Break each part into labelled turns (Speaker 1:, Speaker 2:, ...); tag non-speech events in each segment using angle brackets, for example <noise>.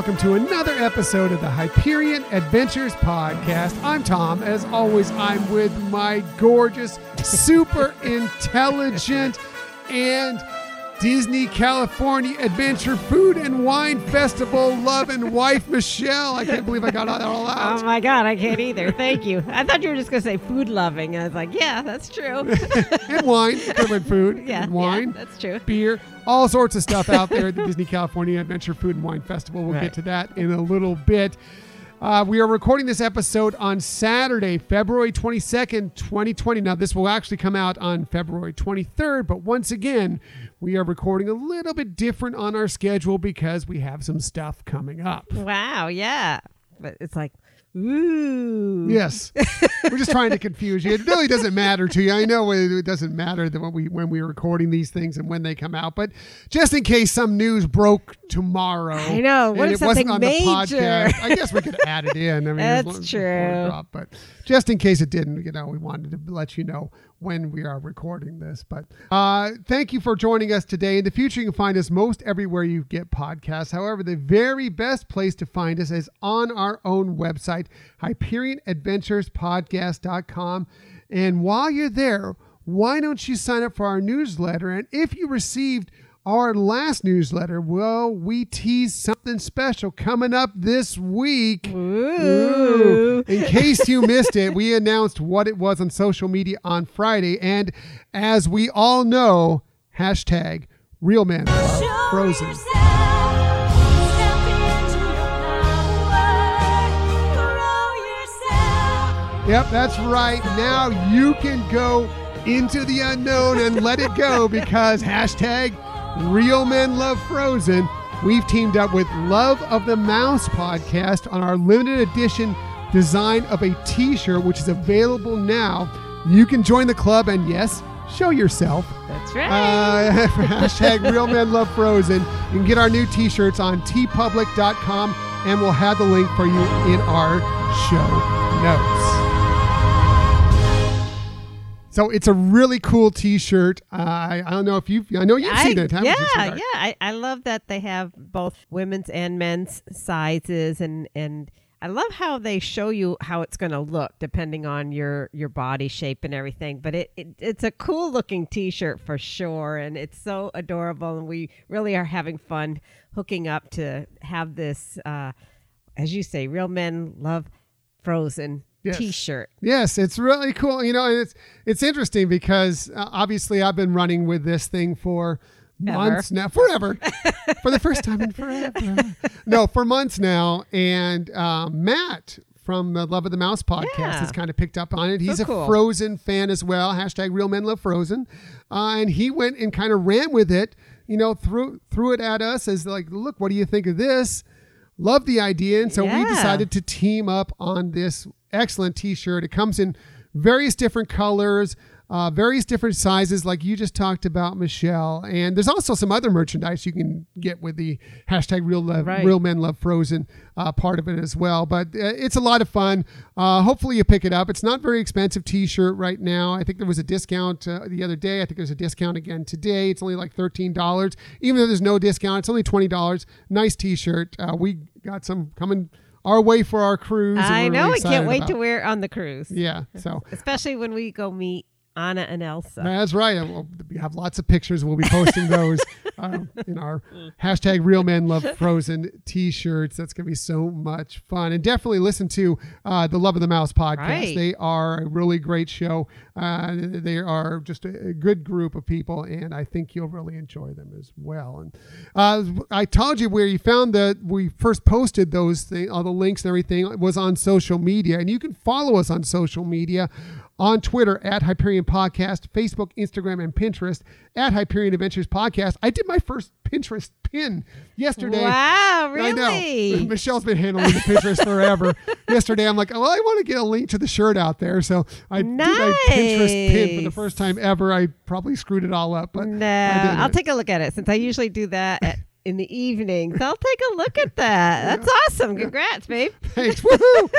Speaker 1: welcome to another episode of the Hyperion Adventures Podcast. I'm Tom. As always, I'm with my gorgeous, super <laughs> intelligent, and Disney California Adventure Food and Wine Festival love and wife Michelle. I can't believe I got that all out.
Speaker 2: Oh my God, I can't either. Thank you. I thought you were just going to say food loving. And I was like, yeah, that's true. <laughs>
Speaker 1: and wine, good food,
Speaker 2: yeah,
Speaker 1: and wine,
Speaker 2: yeah, that's true.
Speaker 1: Beer, all sorts of stuff out there at the Disney California Adventure Food and Wine Festival. We'll
Speaker 2: Right.
Speaker 1: get to that in a little bit. Uh, we are recording this episode on Saturday, February 22nd, 2020. Now, this will actually come out on February 23rd, but once again, we are recording a little bit different on our schedule because we have some stuff coming up.
Speaker 2: Wow, yeah. But it's like, ooh.
Speaker 1: Yes, we're just trying to confuse you. It really doesn't matter to you. I know it, it doesn't matter that when we when we're recording these things and when they come out, but just in case some news broke tomorrow,
Speaker 2: I know. What
Speaker 1: and
Speaker 2: if
Speaker 1: it wasn't on
Speaker 2: major?
Speaker 1: the podcast, I guess we could add it in. I mean,
Speaker 2: That's
Speaker 1: long as it's
Speaker 2: true.
Speaker 1: up, but just in case it didn't, you know, we wanted to let you know when we are recording this. But uh, thank you for joining us today. In the future, you can find us most everywhere you get podcasts. However, the very best place to find us is on our own website, HyperionAdventurespodcast.com. And while you're there, why don't you sign up for our newsletter? And if you received our last newsletter, well, we teased something special coming up this week.
Speaker 2: Ooh.
Speaker 1: In case you missed it, we announced what it was on social media on Friday. And as we all know, hashtag real men love frozen. Yep, that's right. Now you can go into the unknown and let it go because hashtag real men love frozen. We've teamed up with Love of the Mouse podcast on our limited edition design of a t shirt, which is available now. You can join the club and, yes, show yourself.
Speaker 2: That's right.
Speaker 1: Uh, <laughs> hashtag real men love frozen. You can get our new t shirts on teepublic.com and we'll have the link for you in our show notes. So it's a really cool T-shirt. Uh, I, I don't know if you've. I know you've
Speaker 2: I-
Speaker 1: seen it. haven't
Speaker 2: yeah,
Speaker 1: you,
Speaker 2: yeah. I, I love that they have both women's and men's sizes, and and I love how they show you how it's going to look depending on your your body shape and everything. But it, it it's a cool looking T-shirt for sure, and it's so adorable, and we really are having fun hooking up to have this, uh, as you say, real men love Frozen
Speaker 1: Yes.
Speaker 2: T-shirt.
Speaker 1: Yes, it's really cool. You know, it's it's interesting because uh, obviously I've been running with this thing for
Speaker 2: Ever.
Speaker 1: months now, forever, <laughs> for the first time in forever. no, for months now, and um, Matt from the Love of the Mouse podcast
Speaker 2: Yeah.
Speaker 1: has kind of picked up on it. He's
Speaker 2: So
Speaker 1: a. Frozen fan as well. Hashtag Real Men Love Frozen, uh, and he went and kind of ran with it. You know, threw threw it at us as like, look, what do you think of this? Love the idea, and so we decided to team up on this excellent T-shirt. It comes in various different colors, uh, various different sizes, like you just talked about, Michelle. And there's also some other merchandise you can get with the hashtag Real Love,
Speaker 2: Right.
Speaker 1: Real Men Love Frozen uh, part of it as well. But uh, it's a lot of fun. Uh, hopefully you pick it up. It's not very expensive T-shirt right now. I think there was a discount uh, the other day. I think there's a discount again today. It's only like thirteen dollars, even though there's no discount. It's only twenty dollars. Nice T-shirt. Uh, we got some coming our way for our cruise.
Speaker 2: I know.
Speaker 1: really
Speaker 2: I can't wait
Speaker 1: about
Speaker 2: to wear it on the cruise.
Speaker 1: Yeah, <laughs> so
Speaker 2: especially when we go meet Anna and Elsa.
Speaker 1: that's right. We'll, we have lots of pictures. We'll be posting <laughs> those um, in our hashtag Real Men Love <laughs> Frozen T-shirts. That's gonna be so much fun. And definitely listen to uh, the Love of the Mouse podcast.
Speaker 2: Right.
Speaker 1: They are a really great show. Uh, they are just a, good group of people, and I think you'll really enjoy them as well. And uh, I told you where you found that we first posted those things, all the links and everything was on social media, and you can follow us on social media on Twitter at Hyperion Podcast, Facebook, Instagram, and Pinterest at Hyperion Adventures Podcast. I did my first Pinterest pin yesterday.
Speaker 2: Wow,
Speaker 1: I know.
Speaker 2: really? <laughs>
Speaker 1: Michelle's been handling the Pinterest forever. <laughs> Yesterday, I'm like, well, I want to get a link to the shirt out there. So I did a Pinterest pin for the first time ever. I probably screwed it all up, but
Speaker 2: No, I'll take a look at it since I usually do that at, in the evenings. I'll take a look at that. <laughs> That's awesome. Congrats, babe.
Speaker 1: Thanks. Woohoo!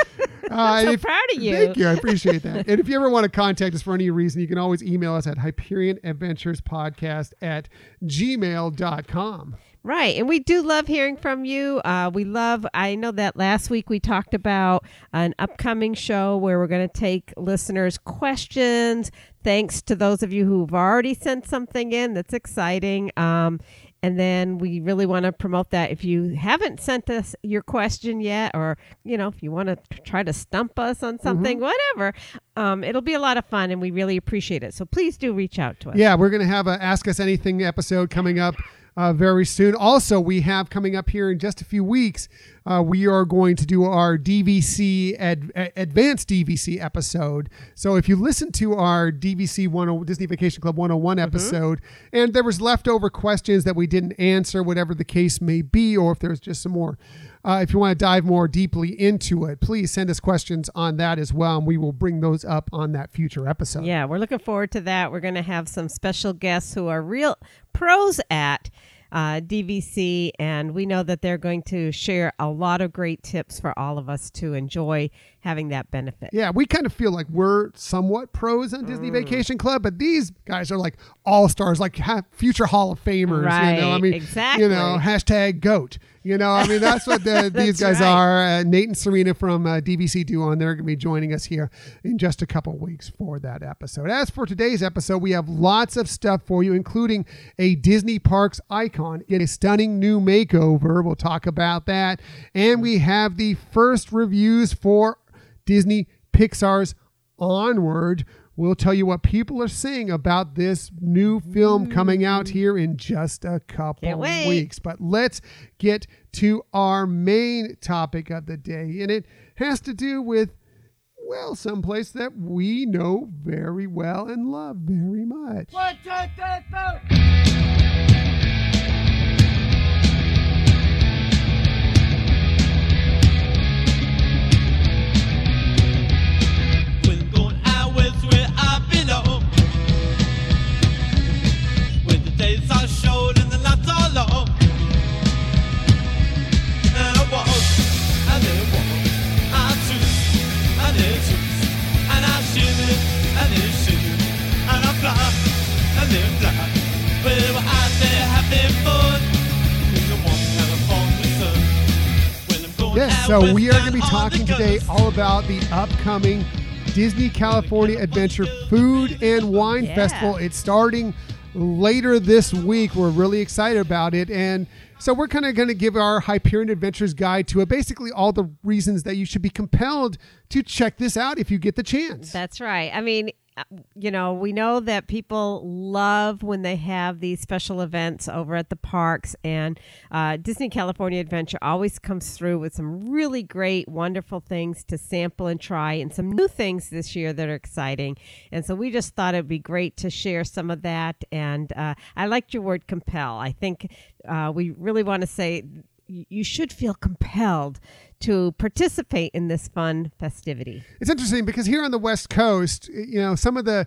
Speaker 1: <laughs>
Speaker 2: I'm so
Speaker 1: if-
Speaker 2: proud of you.
Speaker 1: Thank you. I appreciate that. <laughs> and if you ever want to contact us for any reason, you can always email us at Hyperion Adventures Podcast at gmail.com.
Speaker 2: Right. And we do love hearing from you. Uh, we love, I know that last week we talked about an upcoming show where we're going to take listeners' questions. Thanks to those of you who've already sent something in. That's exciting. Um, and then we really want to promote that. If you haven't sent us your question yet, or, you know, if you want to try to stump us on something, whatever, um, it'll be a lot of fun and we really appreciate it. So please do reach out to us.
Speaker 1: Yeah, we're going to have a Ask Us Anything episode coming up uh, very soon. Also, we have coming up here in just a few weeks, uh, we are going to do our DVC, ad, advanced DVC episode. So if you listen to our DVC 10, Disney Vacation Club 101 episode, and there was leftover questions that we didn't answer, whatever the case may be, or if there's just some more. Uh, if you want to dive more deeply into it, please send us questions on that as well, and we will bring those up on that future episode.
Speaker 2: Yeah, we're looking forward to that. We're going to have some special guests who are real pros at uh, DVC, and we know that they're going to share a lot of great tips for all of us to enjoy having that benefit.
Speaker 1: Yeah, we kind of feel like we're somewhat pros on Disney
Speaker 2: Mm.
Speaker 1: Vacation Club, but these guys are like all stars, like ha- future Hall of Famers. You know, I mean,
Speaker 2: exactly.
Speaker 1: You know, hashtag goat. You know, I mean, that's what the, <laughs> these guys
Speaker 2: right.
Speaker 1: are. Uh, Nate and Serena from uh, DVC Duo, and they're going to be joining us here in just a couple weeks for that episode. As for today's episode, we have lots of stuff for you, including a Disney Parks icon in a stunning new makeover. We'll talk about that. And we have the first reviews for Disney Pixar's Onward. We'll tell you what people are saying about this new film coming out here in just a couple weeks. But let's get to our main topic of the day. And it has to do with, well, someplace that we know very well and love very much.
Speaker 3: One, two, three, four.
Speaker 4: When are short and the nights are long. And I walk, and then walk, I choose, and then choose, and I shimmy, and then shimmy, and I fly, and then fly. Well, we're out fun. In the warm California sun. When I'm going
Speaker 1: Yes, so we are going to be
Speaker 4: down on the
Speaker 1: talking today all about the upcoming Disney California Adventure Food and Wine
Speaker 2: Yeah.
Speaker 1: Festival. It's starting later this week. We're really excited about it. And so we're kind of going to give our Hyperion Adventures guide to it. Basically, all the reasons that you should be compelled to check this out if you get the chance.
Speaker 2: That's right. I mean, you know, we know that people love when they have these special events over at the parks, and uh, Disney California Adventure always comes through with some really great, wonderful things to sample and try, and some new things this year that are exciting. And so we just thought it'd be great to share some of that. And uh, I liked your word compel. I think uh, we really want to say you should feel compelled to participate in this fun festivity.
Speaker 1: It's interesting because here on the West Coast, you know, some of the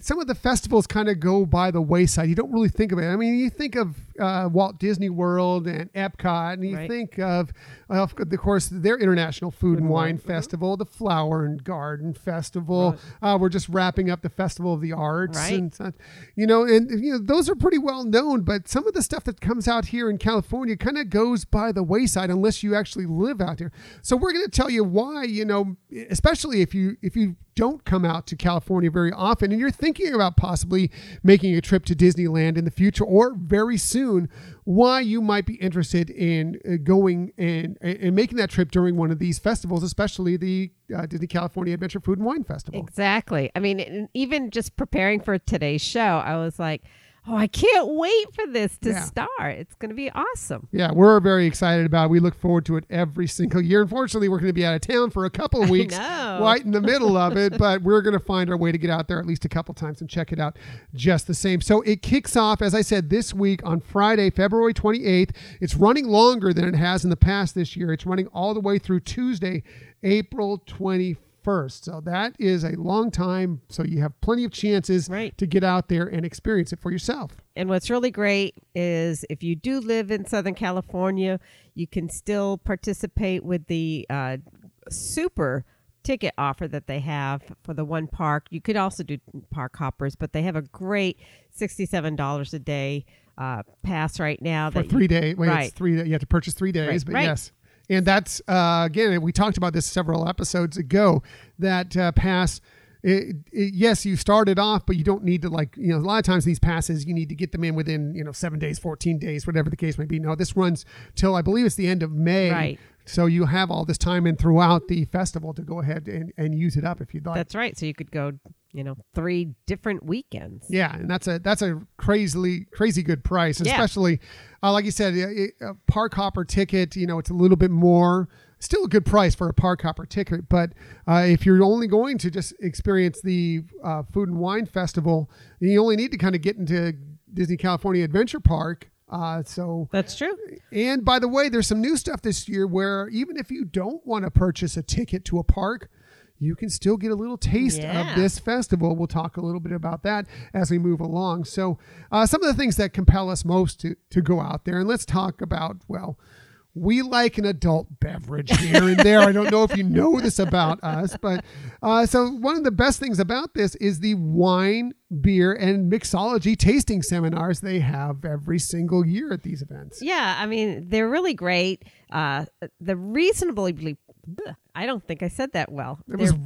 Speaker 1: some of the festivals kind of go by the wayside. You don't really think of it. I mean, you think of uh, Walt Disney World and Epcot, and you
Speaker 2: Right.
Speaker 1: think of, of course, their International Food and Wine
Speaker 2: Mm-hmm.
Speaker 1: Festival, the Flower and Garden Festival. Uh, we're just wrapping up the Festival of the Arts,
Speaker 2: Right.
Speaker 1: and such. you know, and you know those are pretty well known. But some of the stuff that comes out here in California kind of goes by the wayside unless you actually live out here. So we're going to tell you why. You know, especially if you if you don't come out to California very often and you're thinking about possibly making a trip to Disneyland in the future or very soon, why you might be interested in uh, going and, and making that trip during one of these festivals, especially the uh, Disney California Adventure Food and Wine Festival.
Speaker 2: Exactly. I mean, even just preparing for today's show, I was like, oh, I can't wait for this to
Speaker 1: Yeah.
Speaker 2: start. It's going to be awesome.
Speaker 1: Yeah, we're very excited about it. We look forward to it every single year. Unfortunately, we're going to be out of town for a couple <laughs> of weeks, right in the middle of it, <laughs> but we're going to find our way to get out there at least a couple times and check it out just the same. So it kicks off, as I said, this week on Friday, February 28th. It's running longer than it has in the past this year. It's running all the way through Tuesday, April 21st. So that is a long time. So you have plenty of chances
Speaker 2: Right.
Speaker 1: to get out there and experience it for yourself.
Speaker 2: And what's really great is if you do live in Southern California, you can still participate with the uh, super ticket offer that they have for the one park. You could also do park hoppers, but they have a great sixty-seven dollars a day uh, pass right now.
Speaker 1: for
Speaker 2: that
Speaker 1: three
Speaker 2: you,
Speaker 1: days. Wait,
Speaker 2: right.
Speaker 1: it's three. You have to purchase three days,
Speaker 2: Right,
Speaker 1: but
Speaker 2: right.
Speaker 1: yes, and that's uh, again. We talked about this several episodes ago. That uh, pass. It, it, yes, you started off, but you don't need to like you know. A lot of times these passes you need to get them in within you know seven days, fourteen days, whatever the case may be. No, this runs till I believe it's the end of May.
Speaker 2: Right.
Speaker 1: So you have all this time and throughout the festival to go ahead and, and use it up if you'd like.
Speaker 2: That's right. So you could go, you know, three different weekends.
Speaker 1: Yeah, and that's a that's a crazily crazy good price,
Speaker 2: Yeah.
Speaker 1: especially uh, like you said, a, a park hopper ticket. You know, it's a little bit more, still a good price for a park hopper ticket. But uh, if you're only going to just experience the uh, food and wine festival, you only need to kind of get into Disney California Adventure Park. Uh, so
Speaker 2: That's true.
Speaker 1: and by the way, there's some new stuff this year where even if you don't want to purchase a ticket to a park, you can still get a little taste
Speaker 2: Yeah.
Speaker 1: of this festival. We'll talk a little bit about that as we move along. So, uh, some of the things that compel us most to, to go out there, and let's talk about, well, we like an adult beverage here and there. I don't know if you know this about us, but uh, so one of the best things about this is the wine, beer, and mixology tasting seminars they have every single year at these events.
Speaker 2: Yeah, I mean they're really great. Uh, the reasonably, I don't think I said that well.
Speaker 1: It was
Speaker 2: They're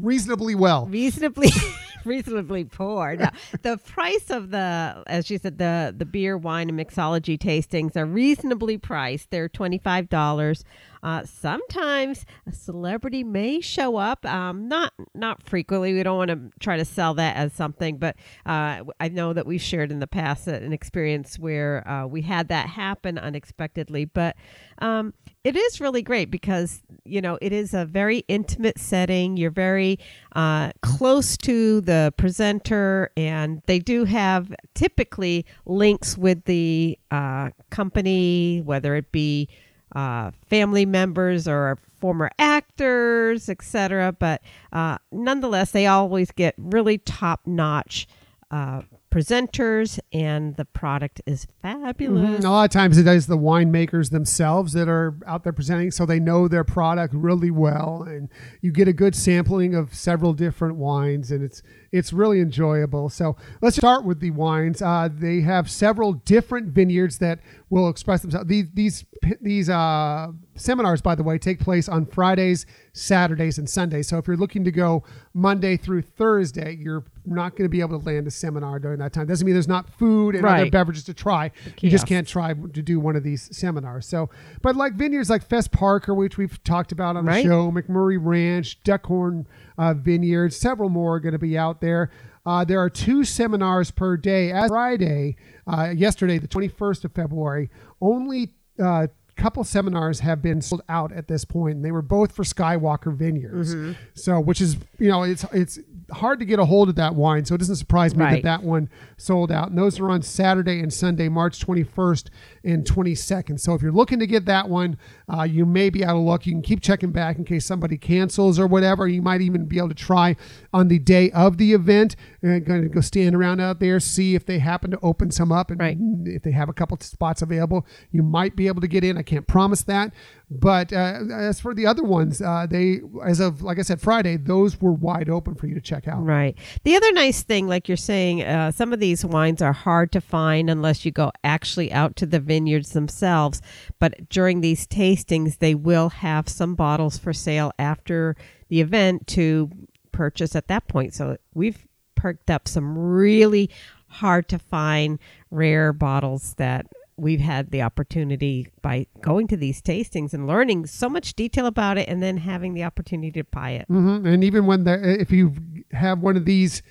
Speaker 1: reasonably well.
Speaker 2: reasonably, <laughs> reasonably poor. No, <laughs> the price of the, as you said, the the beer, wine, and mixology tastings are reasonably priced. They're twenty five dollars. Uh, sometimes a celebrity may show up. Um, not not frequently. We don't want to try to sell that as something, but uh, I know that we've shared in the past an experience where uh, we had that happen unexpectedly. But um, it is really great because you know it is a very intimate setting. You're very uh, close to the presenter, and they do have typically links with the uh, company, whether it be uh, family members or former actors, etc. But uh, nonetheless, they always get really top notch uh, presenters, and the product is fabulous.
Speaker 1: Mhm. A lot of times it is the winemakers themselves that are out there presenting, so they know their product really well, and you get a good sampling of several different wines, and it's it's really enjoyable. So let's start with the wines. Uh, they have several different vineyards that will express themselves. These these these uh, seminars, by the way, take place on Fridays, Saturdays, and Sundays. So if you're looking to go Monday through Thursday, you're not going to be able to land a seminar during that time. Doesn't mean there's not food and other beverages to try. You just can't try to do one of these seminars. So, but like vineyards like Fess Parker, which we've talked about on
Speaker 2: Right.
Speaker 1: the show, MacMurray Ranch, Duckhorn uh, Vineyards, several more are going to be out there. Uh, there are two seminars per day. As Friday, uh, yesterday, the 21st of February, only uh, couple seminars have been sold out at this point, and they were both for Skywalker Vineyards.
Speaker 2: Mm-hmm.
Speaker 1: So, which is you know, it's it's hard to get a hold of that wine, so it doesn't surprise me
Speaker 2: Right.
Speaker 1: that that one sold out. And those are on Saturday and Sunday, March 21st and 22nd. So if you're looking to get that one, uh, you may be out of luck. You can keep checking back in case somebody cancels or whatever. You might even be able to try on the day of the event. And going to go stand around out there, see if they happen to open some up, and
Speaker 2: Right.
Speaker 1: if they have a couple spots available, you might be able to get in. I can't promise that, but uh, as for the other ones, uh, they as of like I said, Friday, those were wide open for you to check out.
Speaker 2: Right. The other nice thing, like you're saying, uh, some of these wines are hard to find unless you go actually out to the vineyards themselves. But during these tastings, they will have some bottles for sale after the event to purchase at that point. So we've perked up some really hard to find rare bottles that we've had the opportunity by going to these tastings and learning so much detail about it and then having the opportunity to buy it.
Speaker 1: hmm And even when the if you have one of these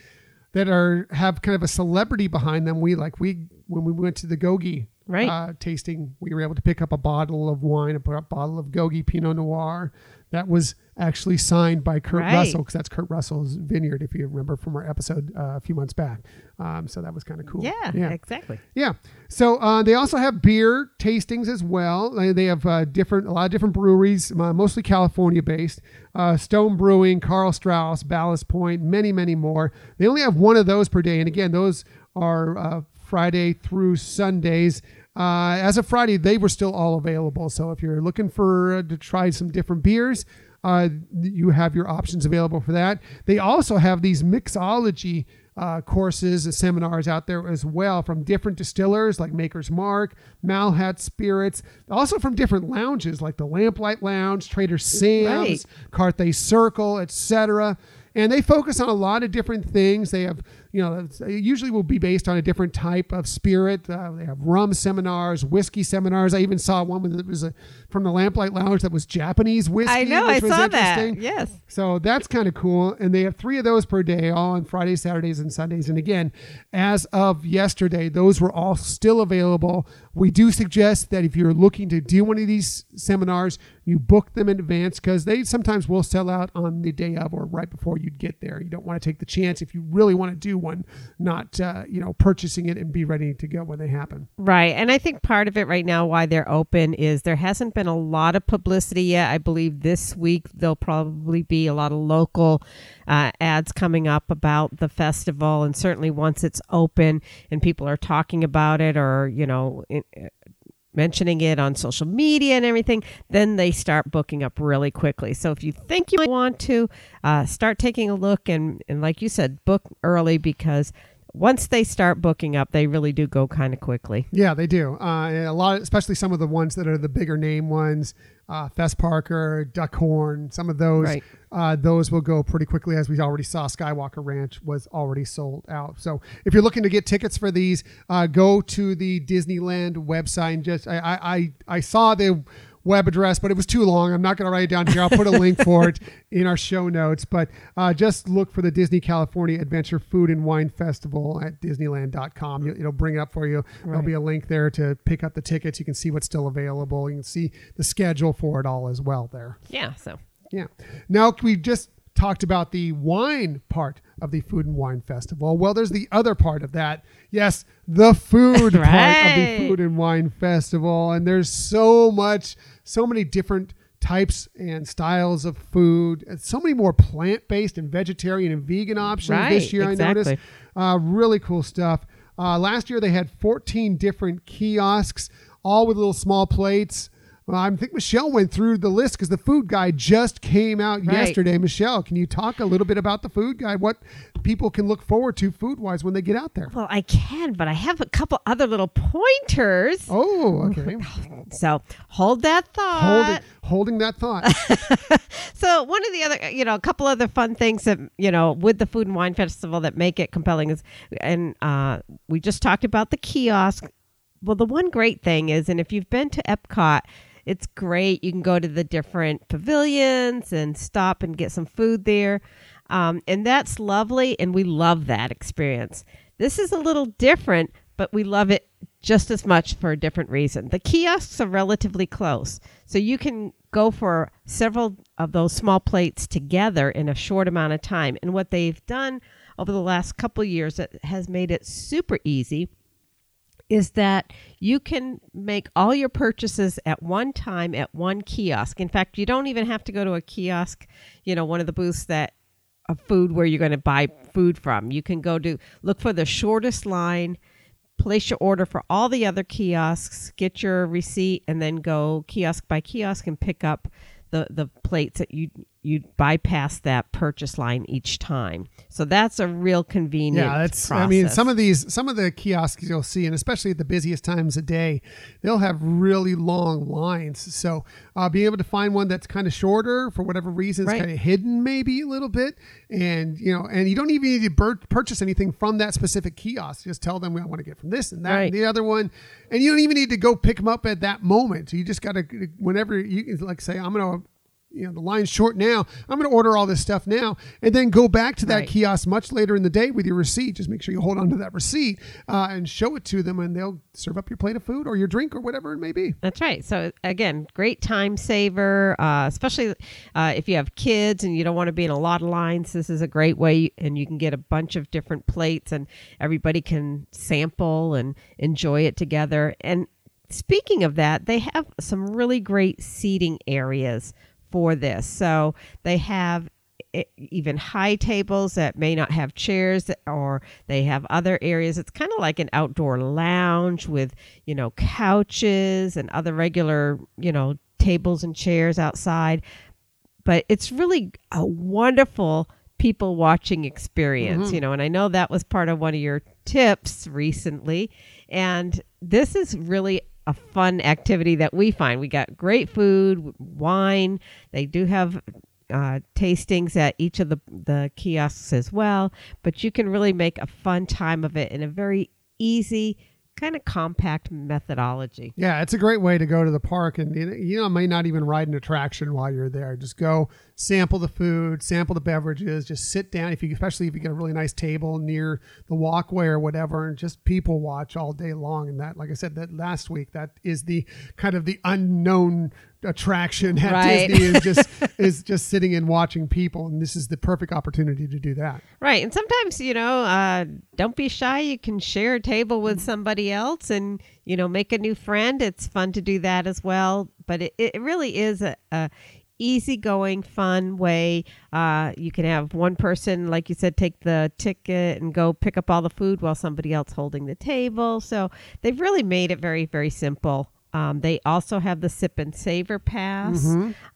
Speaker 1: that are have kind of a celebrity behind them, we like we when we went to the Gogi
Speaker 2: Right.
Speaker 1: uh, tasting, we were able to pick up a bottle of wine, a bottle of Gogi Pinot Noir that was actually signed by Kurt
Speaker 2: Right.
Speaker 1: Russell because that's Kurt Russell's vineyard, if you remember from our episode uh, a few months back. Um, so that was kind of cool.
Speaker 2: Yeah,
Speaker 1: yeah.
Speaker 2: exactly.
Speaker 1: Yeah. So uh, they also have beer tastings as well. They- have uh, different, a lot of different breweries, uh, mostly California based. Uh, Stone Brewing, Karl Strauss, Ballast Point, many, many more. They only have one of those per day, and again, those are uh, Friday through Sundays. Uh, as of Friday, they were still all available. So if you're looking for uh, to try some different beers, uh, you have your options available for that. They also have these mixology uh, courses and seminars out there as well from different distillers like Maker's Mark, Malahat Spirits, also from different lounges like the Lamplight Lounge, Trader Sam's, Carthay Circle, etc. And they focus on a lot of different things. They have you know, it usually will be based on a different type of spirit. Uh, they have rum seminars, whiskey seminars. I even saw one that was a, from the Lamplight Lounge that was Japanese whiskey.
Speaker 2: I know, I saw that. Yes.
Speaker 1: So that's kind of cool. And they have three of those per day, all on Fridays, Saturdays, and Sundays. And again, as of yesterday, those were all still available. We do suggest that if you're looking to do one of these seminars, you book them in advance because they sometimes will sell out on the day of or right before you get there. You don't want to take the chance if you really want to do one, not uh, you know purchasing it and be ready to go when they happen.
Speaker 2: Right. And I think part of it right now, why they're open, is there hasn't been a lot of publicity yet. I believe this week there'll probably be a lot of local uh, ads coming up about the festival. And certainly once it's open and people are talking about it or, you know, in, mentioning it on social media and everything, then they start booking up really quickly. So if you think you might want to, uh, start taking a look and, and like you said, book early because once they start booking up, they really do go kind of quickly.
Speaker 1: Yeah, they do. Uh, a lot, especially some of the ones that are the bigger name ones, uh, Fess Parker, Duckhorn. Some of those,
Speaker 2: Right.
Speaker 1: uh, those will go pretty quickly, as we already saw. Skywalker Ranch was already sold out. So if you're looking to get tickets for these, uh, go to the Disneyland website and just I I, I, I saw the web address, but it was too long. I'm not going to write it down here. I'll put a link for it <laughs> in our show notes. But uh, just look for the Disney California Adventure Food and Wine Festival at Disneyland.com. It'll bring it up for you. There'll be a link there to pick up the tickets. You can see what's still available. You can see the schedule for it all as well there.
Speaker 2: Yeah. So
Speaker 1: Yeah. Now we just talked about the wine part of the Food and Wine Festival. Well, there's the other part of that. Yes, the food <laughs> part of the Food and Wine Festival. And there's so much, so many different types and styles of food. And so many more plant-based and vegetarian and vegan options this
Speaker 2: Right,
Speaker 1: year. I noticed. Uh, really cool stuff. Uh, last year they had 14 different kiosks, all with little small plates. Well, I think Michelle went through the list because the food guide just came out
Speaker 2: Right.
Speaker 1: yesterday. Michelle, can you talk a little bit about the food guide? What people can look forward to food wise when they get out there?
Speaker 2: Well, I can, but I have a couple other little pointers.
Speaker 1: Oh, okay. <laughs>
Speaker 2: So hold that thought.
Speaker 1: holding, holding that thought. <laughs>
Speaker 2: So one of the other, you know, a couple other fun things that you know with the Food and Wine Festival that make it compelling is, and uh, we just talked about the kiosk. Well, the one great thing is, and if you've been to Epcot, it's great. You can go to the different pavilions and stop and get some food there, um, and that's lovely. And we love that experience. This is a little different, but we love it just as much for a different reason. The kiosks are relatively close, so you can go for several of those small plates together in a short amount of time. And what they've done over the last couple years has made it super easy is that you can make all your purchases at one time at one kiosk. In fact, you don't even have to go to a kiosk, you know, one of the booths that a food where you're going to buy food from. You can go to look for the shortest line, place your order for all the other kiosks, get your receipt, and then go kiosk by kiosk and pick up the, the plates that you you bypass that purchase line each time. So that's a real convenient.
Speaker 1: Yeah, that's. I mean, some of these, some of the kiosks you'll see, and especially at the busiest times of day, they'll have really long lines. So, uh, being able to find one that's kind of shorter for whatever reason, it's
Speaker 2: Right.
Speaker 1: kind of hidden maybe a little bit, and you know, and you don't even need to bur- purchase anything from that specific kiosk. Just tell them, "I want to get from this and that
Speaker 2: Right.
Speaker 1: and the other one," and you don't even need to go pick them up at that moment. You just got to, whenever you can, like say, "I'm gonna." You know the line's short now. I'm going to order all this stuff now, and then go back to that
Speaker 2: Right.
Speaker 1: kiosk much later in the day with your receipt. Just make sure you hold on to that receipt uh, and show it to them, and they'll serve up your plate of food or your drink or whatever it may be.
Speaker 2: That's right. So again, great time saver, uh, especially uh, if you have kids and you don't want to be in a lot of lines. This is a great way, and you can get a bunch of different plates, and everybody can sample and enjoy it together. And speaking of that, they have some really great seating areas for this. So they have even high tables that may not have chairs or they have other areas it's kind of like an outdoor lounge with you know couches and other regular you know tables and chairs outside but it's really a wonderful people watching experience,
Speaker 1: Mm-hmm.
Speaker 2: you know, and I know that was part of one of your tips recently. And this is really a fun activity that we find. We got great food, wine. They do have uh, tastings at each of the, the kiosks as well, but you can really make a fun time of it in a very easy, kind of compact methodology.
Speaker 1: Yeah, it's a great way to go to the park, and you know, you know, may not even ride an attraction while you're there. Just go sample the food, sample the beverages, just sit down. If you, especially if you get a really nice table near the walkway or whatever, and just people watch all day long. And that, like I said, that last week, that is the kind of the unknown attraction at
Speaker 2: Right.
Speaker 1: Disney is just <laughs> is just sitting and watching people, and this is the perfect opportunity to do that.
Speaker 2: Right. And sometimes, you know, uh, don't be shy. You can share a table with somebody else and, you know, make a new friend. It's fun to do that as well. But it, it really is a, a easygoing, fun way. Uh, you can have one person, like you said, take the ticket and go pick up all the food while somebody else holding the table. So they've really made it very, very simple. Um, they also have the sip and savor pass.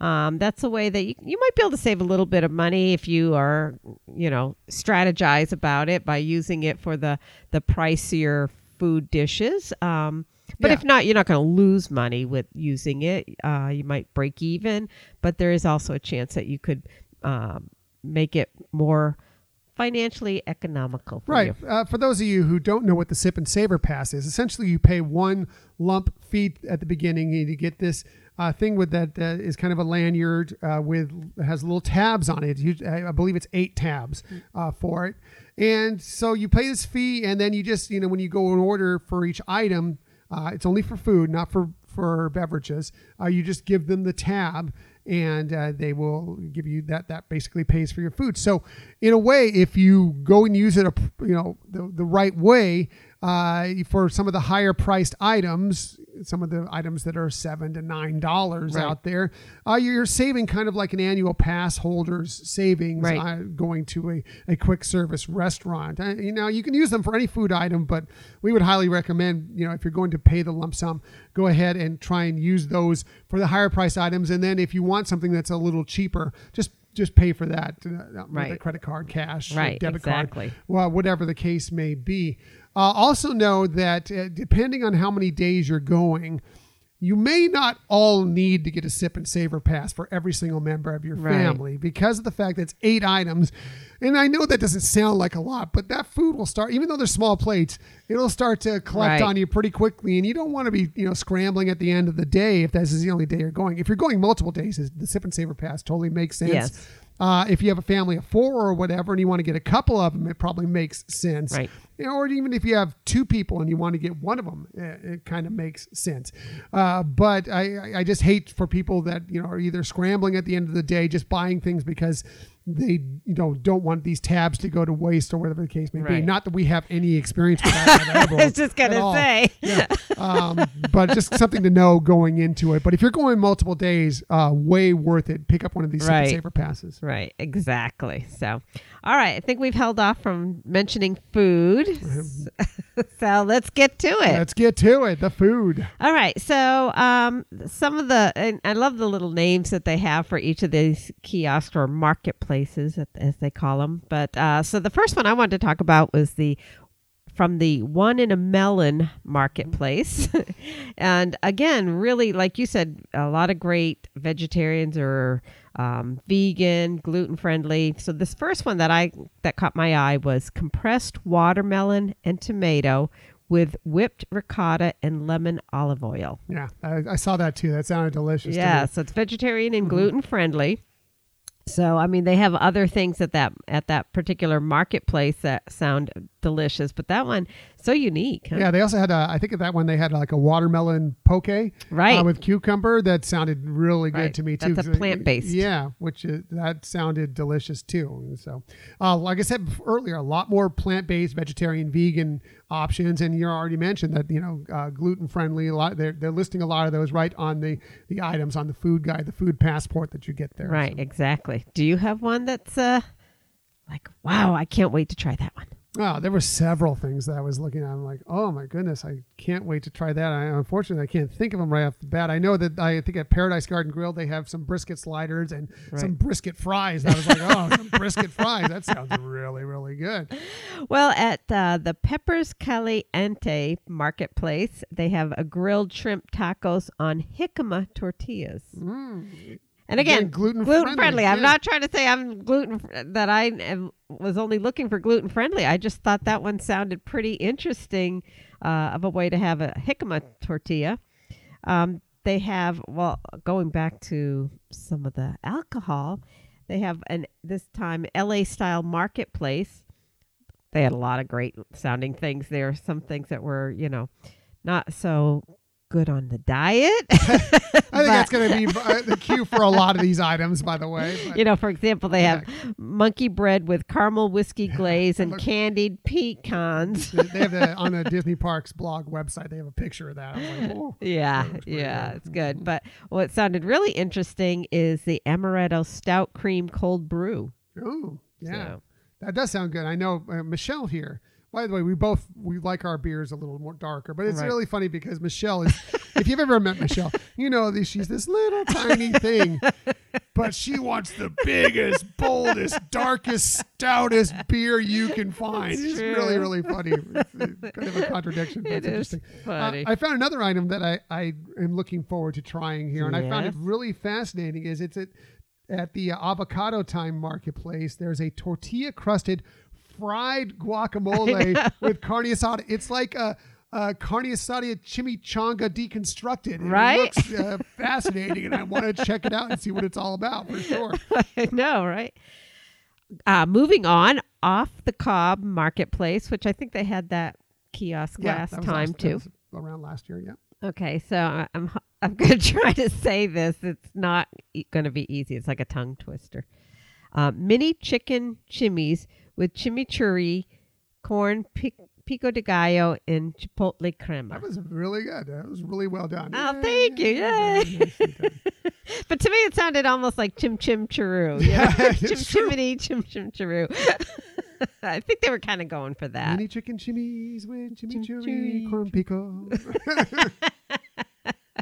Speaker 2: Um, that's a way that you, you might be able to save a little bit of money if you are, you know, strategize about it by using it for the the pricier food dishes. Um, but
Speaker 1: Yeah.
Speaker 2: if not, you're not going to lose money with using it. Uh, you might break even, but there is also a chance that you could um, make it more financially economical for
Speaker 1: Right. Uh, for those of you who don't know what the sip and savor pass is, essentially you pay one lump fee at the beginning and you get this uh, thing with that uh, is kind of a lanyard uh, with has little tabs on it. You, I I believe it's eight tabs uh, for it, and so you pay this fee and then you just you know when you go and order for each item, uh, it's only for food, not for for beverages. Uh, you just give them the tab, and uh, they will give you that. That basically pays for your food. So, in a way, if you go and use it, a you know the the right way uh, for some of the higher priced items, some of the items that are seven to nine dollars
Speaker 2: Right.
Speaker 1: out there, uh, you're saving kind of like an annual pass holder's savings
Speaker 2: Right.
Speaker 1: uh, going to a, a quick service restaurant. Uh, you know, you can use them for any food item, but we would highly recommend, you know, if you're going to pay the lump sum, go ahead and try and use those for the higher price items. And then if you want something that's a little cheaper, just just pay for that uh, with a
Speaker 2: Right.
Speaker 1: credit card, cash,
Speaker 2: Right,
Speaker 1: debit
Speaker 2: exactly.
Speaker 1: card, well, whatever the case may be. Uh, also know that uh, depending on how many days you're going, you may not all need to get a sip and savor pass for every single member of your
Speaker 2: Right.
Speaker 1: family because of the fact that it's eight items. And I know that doesn't sound like a lot, but that food will start, even though they're small plates, it'll start to collect
Speaker 2: Right.
Speaker 1: on you pretty quickly. And you don't want to be, you know, scrambling at the end of the day if this is the only day you're going. If you're going multiple days, the sip and savor pass totally makes sense.
Speaker 2: Yes.
Speaker 1: Uh, if you have a family of four or whatever, and you want to get a couple of them, it probably makes sense.
Speaker 2: Right.
Speaker 1: Or even if you have two people and you want to get one of them, it, it kind of makes sense. Uh, but I, I- just hate for people that you know are either scrambling at the end of the day, just buying things because they you know don't want these tabs to go to waste or whatever the case may be. Not that we have any experience with that. at <laughs>
Speaker 2: I was just gonna say.
Speaker 1: Yeah. Um, but just something to know going into it. But if you're going multiple days, uh, way worth it. Pick up one of these
Speaker 2: Right.
Speaker 1: saver passes.
Speaker 2: Right, exactly. So, all right, I think we've held off from mentioning food. <laughs> so let's get to it.
Speaker 1: Let's get to it. The food.
Speaker 2: All right. So, um, some of the, and I love the little names that they have for each of these kiosks or marketplaces, as they call them. But uh, so the first one I wanted to talk about was the from the one in a melon marketplace. <laughs> and again, really, like you said, a lot of great vegetarians or um, vegan, gluten friendly. So this first one that I that caught my eye was compressed watermelon and tomato with whipped ricotta and lemon olive oil.
Speaker 1: Yeah, I, I saw that too. That sounded delicious.
Speaker 2: Yeah, so it's vegetarian and gluten friendly. So I mean, they have other things at that at that particular marketplace that sound delicious, but that one so unique. Huh?
Speaker 1: Yeah, they also had a, I think at that one they had like a watermelon poke,
Speaker 2: Right.
Speaker 1: uh, with cucumber that sounded really good
Speaker 2: Right.
Speaker 1: to me too.
Speaker 2: That's a
Speaker 1: 'cause it-
Speaker 2: plant-based.
Speaker 1: Yeah, which is, that sounded delicious too. So, uh, like I said earlier, a lot more plant-based, vegetarian, vegan options, and you already mentioned that you know uh, gluten friendly. A lot they're they're listing a lot of those right on the the items on the food guide, the food passport that you get there.
Speaker 2: Right,
Speaker 1: So-
Speaker 2: exactly. Do you have one that's uh like wow, I can't wait to try that one.
Speaker 1: Oh, there were several things that I was looking at. I'm like, oh my goodness, I can't wait to try that. I unfortunately I can't think of them right off the bat. I know that I think at Paradise Garden Grill they have some brisket sliders and some brisket fries. I was like, oh, <laughs> some brisket fries. That sounds really, really good.
Speaker 2: Well, at uh, the Peppers Caliente Marketplace, they have a grilled shrimp tacos on jicama tortillas.
Speaker 1: Mm.
Speaker 2: And again,
Speaker 1: gluten
Speaker 2: gluten
Speaker 1: friendly,
Speaker 2: I'm
Speaker 1: yeah.
Speaker 2: not trying to say I'm gluten that I am, was only looking for gluten friendly. I just thought that one sounded pretty interesting uh, of a way to have a jicama tortilla. Um, they have well, going back to some of the alcohol, they have an this time L.A. style marketplace. They had a lot of great sounding things there. Some things that were you know not so good on the diet. <laughs>
Speaker 1: I think that's going to be uh, the cue for a lot of these items, by the way. But
Speaker 2: you know, for example, they have monkey bread with caramel whiskey glaze and candied pecans.
Speaker 1: they have the, <laughs> on the Disney Parks blog website. They have a picture of that. Like, oh. <laughs>
Speaker 2: Yeah, yeah,
Speaker 1: good.
Speaker 2: it's good. But what sounded really interesting is the amaretto stout cream cold brew.
Speaker 1: Oh, yeah.
Speaker 2: So-
Speaker 1: That does sound good. I know uh, Michelle here. By the way, we both we like our beers a little more darker, but it's
Speaker 2: Right.
Speaker 1: really funny because Michelle is. <laughs> if you've ever met Michelle, you know that she's this little tiny thing, but she wants the biggest, <laughs> boldest, darkest, stoutest beer you can find.
Speaker 2: It's
Speaker 1: It's really, really funny. It's uh, <laughs> kind of a contradiction. But
Speaker 2: It
Speaker 1: it's interesting.
Speaker 2: funny.
Speaker 1: Uh, I found another item that I, I am looking forward to trying here, and I found it really fascinating. Is it's at at the uh, avocado time marketplace? There's a tortilla crusted fried <laughs> guacamole with carne asada. It's like a. Uh, carne asada chimichanga deconstructed. And
Speaker 2: Right?
Speaker 1: It looks uh, fascinating, and I want to check it out and see what it's all about for sure. <laughs>
Speaker 2: I know, right? Uh, moving on, off the Cob Marketplace, which I think they had that kiosk last
Speaker 1: that
Speaker 2: time
Speaker 1: last-
Speaker 2: too.
Speaker 1: around last year. Yeah.
Speaker 2: Okay, so I'm I'm <laughs> going to try to say this. It's not e- going to be easy. It's like a tongue twister. Uh, mini chicken chimneys with chimichurri, corn, pic- pico de gallo, and chipotle crema.
Speaker 1: That was really good. That was really well done.
Speaker 2: Oh, thank you. Yay. <laughs> But to me, it sounded almost like chim chim. <laughs> You know?
Speaker 1: Yeah,
Speaker 2: chim
Speaker 1: it's
Speaker 2: chim chim churro. <laughs> I think they were kind of going for that.
Speaker 1: Mini chicken chimneys with chimichurri,
Speaker 2: Chimichurri.
Speaker 1: corn pico.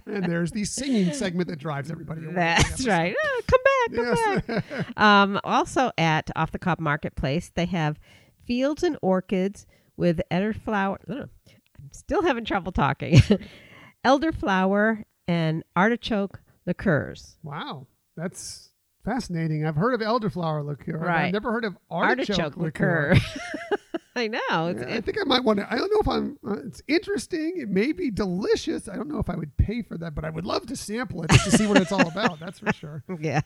Speaker 1: And there's the singing segment that drives everybody away.
Speaker 2: That's right. Oh, come back, come
Speaker 1: Yes.
Speaker 2: back. <laughs> Um, also at Off the Cob Marketplace, they have fields and orchids with elderflower. Ugh, I'm still having trouble talking. <laughs> elderflower and artichoke liqueurs.
Speaker 1: wow, that's fascinating. I've heard of elderflower liqueur.
Speaker 2: Right.
Speaker 1: I've never heard of artichoke,
Speaker 2: Artichoke
Speaker 1: liqueur.
Speaker 2: liqueur. <laughs> <laughs> I know. It's,
Speaker 1: Yeah, I think I might want to. I don't know if I'm. Uh, it's interesting. It may be delicious. I don't know if I would pay for that, but I would love to sample it just to see what it's all about. That's for sure. <laughs>
Speaker 2: yeah.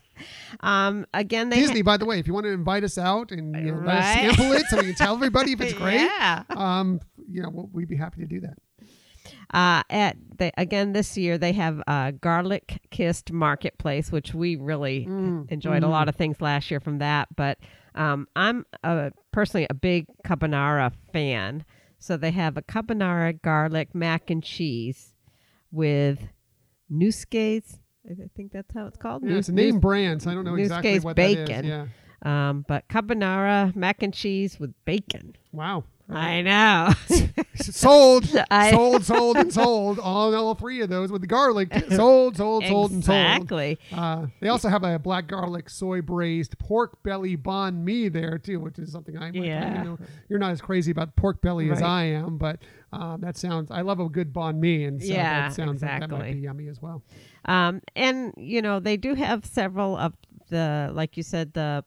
Speaker 2: Um, again, they
Speaker 1: Disney, by the way, if you want to invite us out and you know, let us sample it so we can tell <laughs> everybody if it's great,
Speaker 2: Yeah.
Speaker 1: um, you know, we'll, we'd be happy to do that.
Speaker 2: Uh, at the, again this year they have uh, garlic kissed marketplace, which we really
Speaker 1: Mm,
Speaker 2: enjoyed a lot of things last year from that. But um, I'm a, personally a big carbonara fan, so they have a carbonara garlic mac and cheese with Nueske's. I think that's how it's called.
Speaker 1: Yeah,
Speaker 2: Nus-
Speaker 1: it's a name
Speaker 2: Nus-
Speaker 1: brand, so I don't know exactly
Speaker 2: Nueske's
Speaker 1: what
Speaker 2: bacon.
Speaker 1: that is. Yeah.
Speaker 2: um, but carbonara mac and cheese with bacon.
Speaker 1: Wow.
Speaker 2: I know.
Speaker 1: sold, <laughs>
Speaker 2: I-
Speaker 1: sold, sold, and sold. All all three of those with the garlic. Sold, sold, sold, and sold.
Speaker 2: exactly.
Speaker 1: Uh, they also have a black garlic soy braised pork belly banh mi there too, which is something I might
Speaker 2: Yeah.
Speaker 1: you know, you're not as crazy about pork belly as I am, but um, that sounds. I love a good banh mi, and so
Speaker 2: Yeah,
Speaker 1: that sounds like that might be yummy as well.
Speaker 2: Um, and you know they do have several of the, like you said, the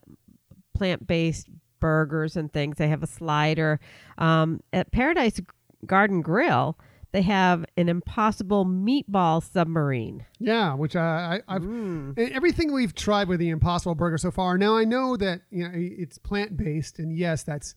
Speaker 2: plant-based burgers and things. They have a slider um, at Paradise Garden Grill. They have an Impossible Meatball Submarine.
Speaker 1: Yeah, which I, I I've
Speaker 2: Mm.
Speaker 1: everything we've tried with the Impossible Burger so far. Now I know that you know it's plant based, and yes, that's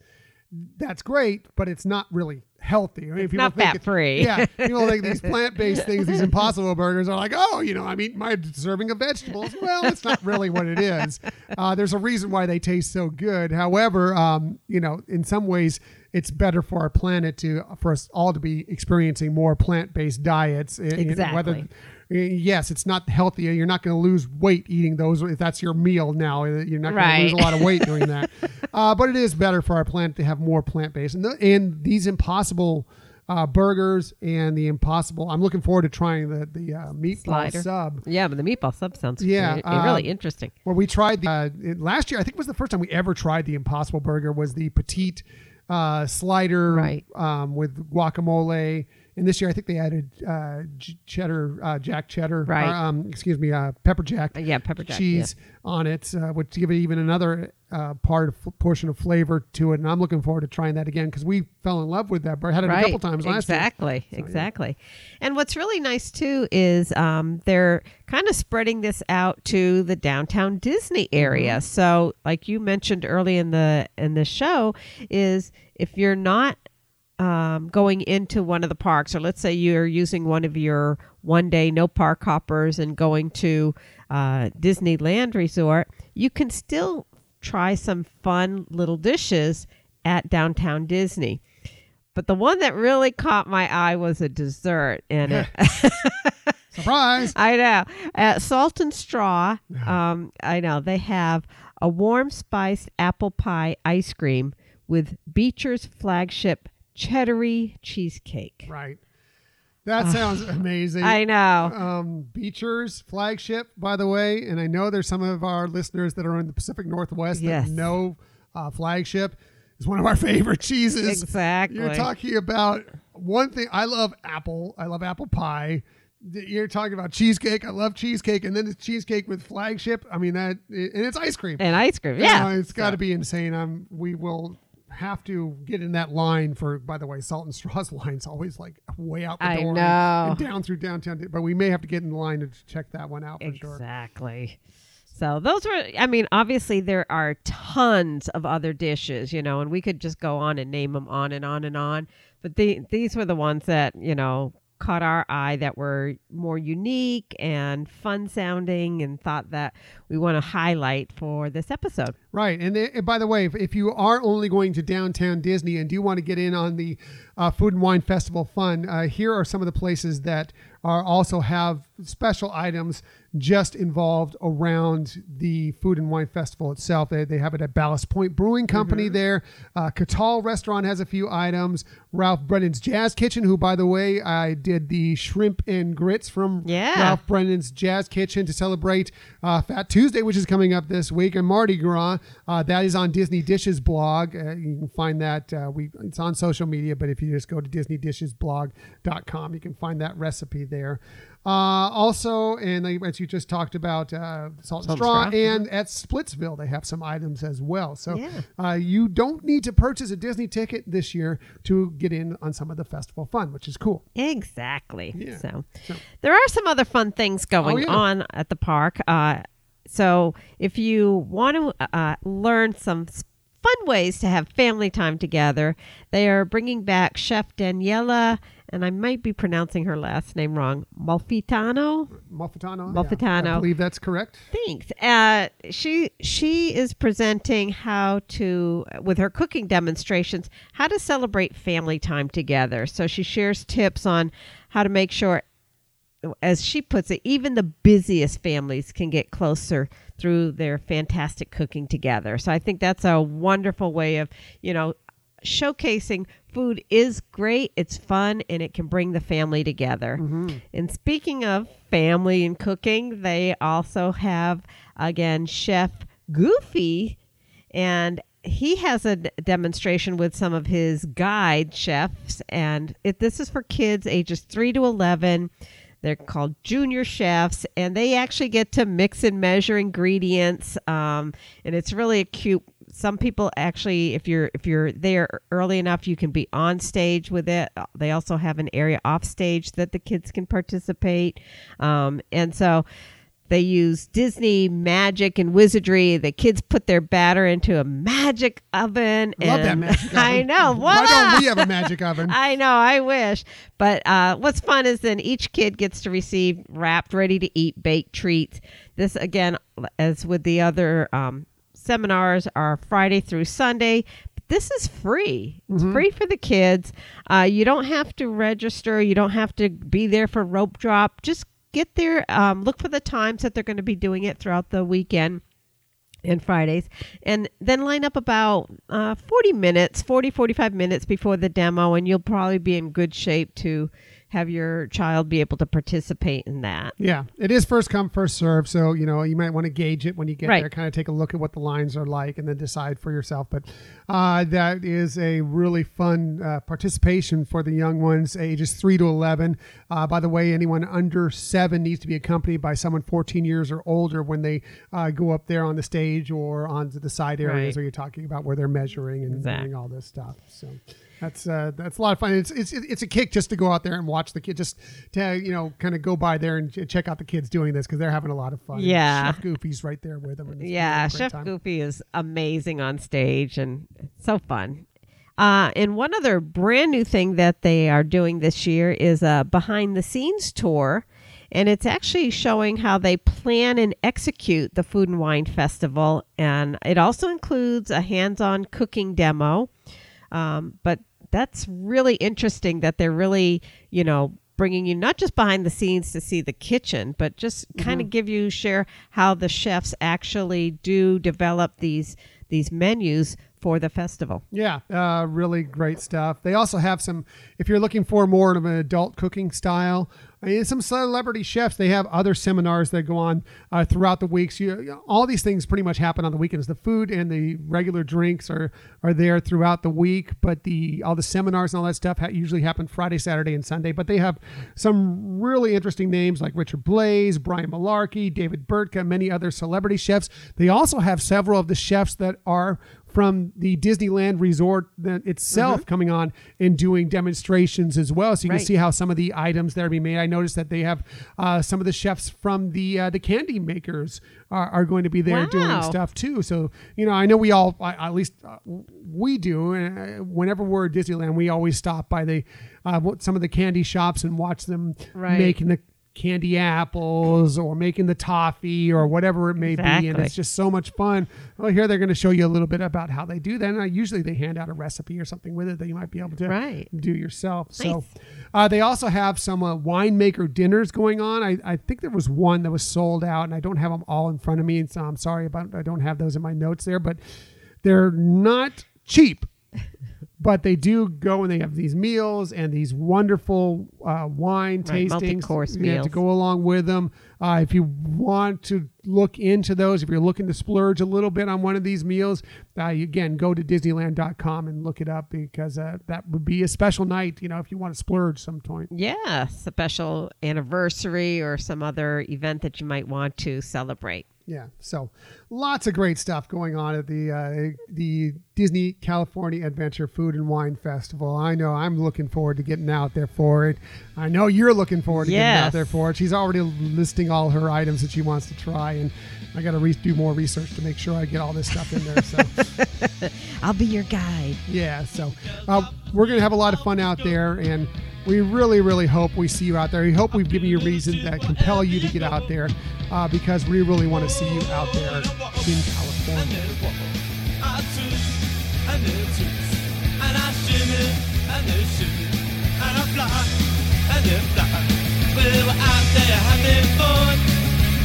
Speaker 1: that's great, but it's not really healthy. I mean,
Speaker 2: It's
Speaker 1: people
Speaker 2: not
Speaker 1: think it-
Speaker 2: fat-free.
Speaker 1: Yeah, <laughs> people think these plant based things, these Impossible Burgers, are like, oh, you know, I'm eating my serving of vegetables. Well, it's not really what it is. Uh, there's a reason why they taste so good. However, um, you know, in some ways, it's better for our planet to for us all to be experiencing more plant based diets. I- I- Whether
Speaker 2: Exactly.
Speaker 1: Yes, it's not healthy. You're not going to lose weight eating those if that's your meal now. You're not going to lose a lot of weight doing that. <laughs> uh, but it is better for our planet to have more plant based. And, the, and these impossible uh, burgers and the impossible. I'm looking forward to trying the the uh, meatball
Speaker 2: Slider.
Speaker 1: sub.
Speaker 2: Yeah, but the meatball sub sounds
Speaker 1: Yeah,
Speaker 2: really
Speaker 1: um,
Speaker 2: interesting.
Speaker 1: Well, we tried the uh, it- last year, I think it was the first time we ever tried the Impossible Burger. Was the petite uh, slider
Speaker 2: Right.
Speaker 1: um, with guacamole. And this year, I think they added uh, j- cheddar, uh, jack cheddar,
Speaker 2: Right.
Speaker 1: or, um, excuse me, uh, pepper jack,
Speaker 2: Uh, yeah, pepper jack,
Speaker 1: cheese on it, uh, which give it even another uh, part of portion of flavor to it. And I'm looking forward to trying that again because we fell in love with that. burger. Had it
Speaker 2: right.
Speaker 1: a couple times last year.
Speaker 2: exactly,
Speaker 1: yeah.
Speaker 2: exactly. And what's really nice too is um, they're kind of spreading this out to the downtown Disney area.
Speaker 1: Mm-hmm.
Speaker 2: So, like you mentioned early in the in the show, is if you're not um, going into one of the parks, or let's say you're using one of your one day no park hoppers and going to uh, Disneyland Resort, you can still try some fun little dishes at downtown Disney. But the one that really caught my eye was a dessert, and it, <laughs>
Speaker 1: Surprise! <laughs>
Speaker 2: I know at Salt and Straw. Um, I know they have a warm spiced apple pie ice cream with Beecher's flagship cheddary cheesecake.
Speaker 1: right. That sounds amazing.
Speaker 2: I know.
Speaker 1: um, Beecher's flagship, by the way, and I know there's some of our listeners that are in the Pacific Northwest
Speaker 2: Yes.
Speaker 1: that know uh, flagship is one of our <laughs> favorite cheeses.
Speaker 2: Exactly.
Speaker 1: You're talking about one thing. I love apple. I love apple pie. You're talking about cheesecake. I love cheesecake, and then it's cheesecake with flagship. I mean that, and it's ice cream.
Speaker 2: and ice cream. Yeah,
Speaker 1: Uh, it's got to
Speaker 2: So-
Speaker 1: be insane. I'm. we will have to get in that line for. By the way, Salt and Straw's <laughs> line's always like way out the door and- down through downtown. But we may have to get in line to check that one out for sure.
Speaker 2: Exactly. So those were, I mean, obviously there are tons of other dishes, you know, and we could just go on and name them on and on and on. But the, these were the ones that, you know, caught our eye that were more unique and fun sounding and thought that we want to highlight for this episode.
Speaker 1: Right, and, and by the way, if, if you are only going to downtown Disney and do want to get in on the uh, Food and Wine Festival fun, uh, here are some of the places that are also have special items just involved around the Food and Wine Festival itself. They, they have it at Ballast Point Brewing Company there. Uh, Catal Restaurant has a few items. Ralph Brennan's Jazz Kitchen, who, by the way, I did the shrimp and grits from
Speaker 2: Yeah.
Speaker 1: Ralph Brennan's Jazz Kitchen to celebrate uh, Fat Tuesday, which is coming up this week, and Mardi Gras. Uh, that is on Disney Dishes blog. Uh, you can find that. Uh, we it's on social media, but if you just go to DisneyDishesBlog.com, you can find that recipe there. Uh, also, and as you just talked about, uh, Salt, and
Speaker 2: Salt and
Speaker 1: Straw,
Speaker 2: Straw.
Speaker 1: and at Splitsville, they have some items as well. So
Speaker 2: Yeah.
Speaker 1: uh, you don't need to purchase a Disney ticket this year to get in on some of the festival fun, which is cool.
Speaker 2: Exactly.
Speaker 1: Yeah.
Speaker 2: So,
Speaker 1: So-
Speaker 2: there are some other fun things going
Speaker 1: Oh, yeah.
Speaker 2: on at the park. Uh, so if you want to uh, learn some fun ways to have family time together, they are bringing back Chef Daniela, and I might be pronouncing her last name wrong, Malfitano.
Speaker 1: Malfitano.
Speaker 2: Malfitano.
Speaker 1: I believe that's correct.
Speaker 2: Thanks. Uh, she she is presenting how to with her cooking demonstrations how to celebrate family time together. So she shares tips on how to make sure, as she puts it, even the busiest families can get closer through their fantastic cooking together. So I think that's a wonderful way of you know showcasing food is great it's fun and it can bring the family together. And speaking of family and cooking they also have again chef goofy and he has a d- demonstration with some of his guide chefs and it, this is for kids ages 3 to 11 they're called junior chefs and they actually get to mix and measure ingredients um, and it's really a cute some people actually if you're if you're there early enough you can be on stage with it they also have an area off stage that the kids can participate um, and so they use Disney magic and wizardry. The kids put their batter into a magic oven.
Speaker 1: Love that magic <laughs> oven.
Speaker 2: I know.
Speaker 1: Why
Speaker 2: voila!
Speaker 1: don't we have a magic oven? <laughs>
Speaker 2: I know. I wish. But uh, what's fun is then each kid gets to receive wrapped, ready to eat baked treats. This again, as with the other um, seminars, are Friday through Sunday. But This is free. It's
Speaker 1: Mm-hmm.
Speaker 2: free for the kids. Uh, you don't have to register. You don't have to be there for rope drop. Just get there. Um, look for the times that they're going to be doing it throughout the weekend and Fridays, and then line up about uh, 40 minutes, 40, 45 minutes before the demo, and you'll probably be in good shape to have your child be able to participate in that.
Speaker 1: Yeah, it is first come first serve, so you know you might want to gauge it when you get
Speaker 2: Right.
Speaker 1: there. Kind of take a look at what the lines are like, and then decide for yourself. But uh, that is a really fun uh, participation for the young ones, ages three to eleven. Uh, by the way, anyone under seven needs to be accompanied by someone 14 years or older when they uh, go up there on the stage or onto the side areas
Speaker 2: Right.
Speaker 1: where you're talking about where they're measuring and
Speaker 2: Exact.
Speaker 1: doing all this stuff. So. That's uh, that's a lot of fun. It's it's it's a kick just to go out there and watch the kid, just to you know, kind of go by there and ch- check out the kids doing this because they're having a lot of fun. And
Speaker 2: Yeah.
Speaker 1: Chef Goofy's right there with them.
Speaker 2: Yeah, Chef
Speaker 1: time.
Speaker 2: Goofy is amazing on stage and so fun. Uh, and one other brand new thing that they are doing this year is a behind the scenes tour. And it's actually showing how they plan and execute the Food and Wine Festival. And it also includes a hands on cooking demo. Um, but that's really interesting that they're really, you know, bringing you not just behind the scenes to see the kitchen, but just kind of give you share how the chefs actually do develop these these menus for the festival.
Speaker 1: Yeah, uh, really great stuff. They also have some, if you're looking for more of an adult cooking style, I mean, some celebrity chefs, they have other seminars that go on uh, throughout the weeks. You, you all these things pretty much happen on the weekends. The food and the regular drinks are, are there throughout the week, but the all the seminars and all that stuff ha- usually happen Friday, Saturday, and Sunday. But they have some really interesting names like Richard Blais, Brian Malarkey, David Burtka, many other celebrity chefs. They also have several of the chefs that are from the Disneyland resort that itself coming on and doing demonstrations as well. So you
Speaker 2: Right.
Speaker 1: can see how some of the items that are being made. I noticed that they have uh, some of the chefs from the uh, the candy makers are, are going to be there doing stuff too. So you know, I know we all, at least uh, we do. Uh, whenever we're at Disneyland, we always stop by the uh, some of the candy shops and watch them
Speaker 2: Right.
Speaker 1: making the candy apples or making the toffee or whatever it may be and it's just so much fun. Well here they're going to show you a little bit about how they do that and usually they hand out a recipe or something with it that you might be able to
Speaker 2: Right.
Speaker 1: do yourself. So uh, they also have some uh, winemaker dinners going on. I, I think there was one that was sold out and i don't have them all in front of me and so i'm sorry about i don't have those in my notes there but they're not cheap but they do go and they have these meals and these wonderful uh, wine
Speaker 2: Right,
Speaker 1: tastings
Speaker 2: multi-course
Speaker 1: yeah, to go along with them. Uh, if you want to look into those, if you're looking to splurge a little bit on one of these meals, uh, you- again, go to Disneyland.com and look it up because uh, that would be a special night, you know, if you want to splurge some point.
Speaker 2: Yeah, special anniversary or some other event that you might want to celebrate.
Speaker 1: Yeah, so lots of great stuff going on at the uh, the Disney California Adventure Food and Wine Festival. I know I'm looking forward to getting out there for it. I know you're looking forward to getting out there for it. She's already listing all her items that she wants to try, and I got to re- do more research to make sure I get all this stuff in there. So. <laughs>
Speaker 2: I'll be your guide.
Speaker 1: Yeah, so uh, we're going to have a lot of fun out there, and we really, really hope we see you out there. We hope we've given you a reason that compel you to get out there uh, because we really want to see you out there in California.
Speaker 4: We were out there having fun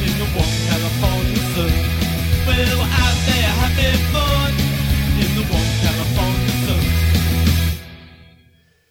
Speaker 4: in the warm California sun. We were out there having fun in the warm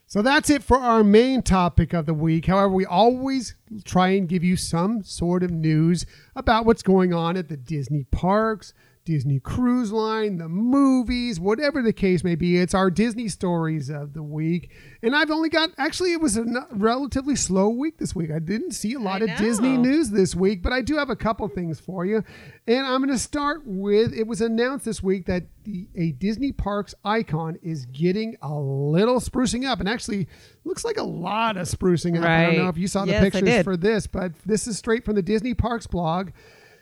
Speaker 1: So that's it for our main topic of the week. However, we always try and give you some sort of news about what's going on at the Disney parks, Disney Cruise Line, the movies, whatever the case may be. It's our Disney stories of the week. And I've only got, actually, it was a relatively slow week this week. I didn't see a lot of Disney news this week, but I do have a couple things for you. And I'm going to start with it was announced this week that the, a Disney Parks icon is getting a little sprucing up. And actually, looks like a lot of sprucing up. I don't know if you saw the
Speaker 2: Yes,
Speaker 1: pictures for this, but this is straight from the Disney Parks blog.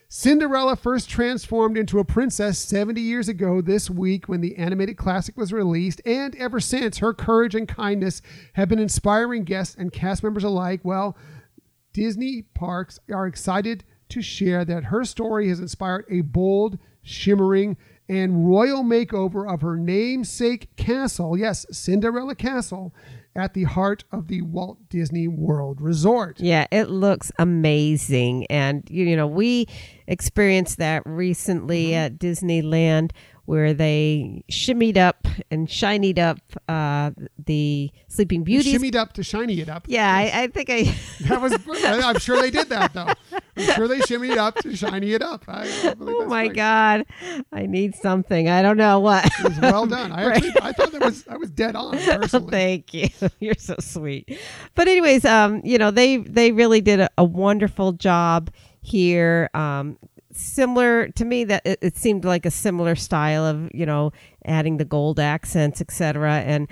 Speaker 1: Cinderella first transformed into a princess 70 years ago this week when the animated classic was released, and ever since, her courage and kindness have been inspiring guests and cast members alike. Well, Disney parks are excited to share that her story has inspired a bold, shimmering, and royal makeover of her namesake castle. Yes, Cinderella Castle. At the heart of the Walt Disney World Resort.
Speaker 2: Yeah, it looks amazing. And, you know, we experienced that recently
Speaker 1: Mm-hmm.
Speaker 2: at Disneyland where they shimmied up and shinied up uh, the Sleeping Beauty.
Speaker 1: Shimmied up to shiny it up.
Speaker 2: yeah, I, I think I. <laughs>
Speaker 1: That was. <laughs> I'm sure they did that though. I'm sure they shimmied up to shiny it up. I, I
Speaker 2: oh my
Speaker 1: right.
Speaker 2: God. I need something. I don't know what.
Speaker 1: It was well done. I <laughs>
Speaker 2: Right.
Speaker 1: actually, I thought that was I was dead on personally.
Speaker 2: Thank you. You're so sweet. But anyways, um, you know, they they really did a, a wonderful job here. Um, similar to me that it, it seemed like a similar style of you know adding the gold accents, etc. And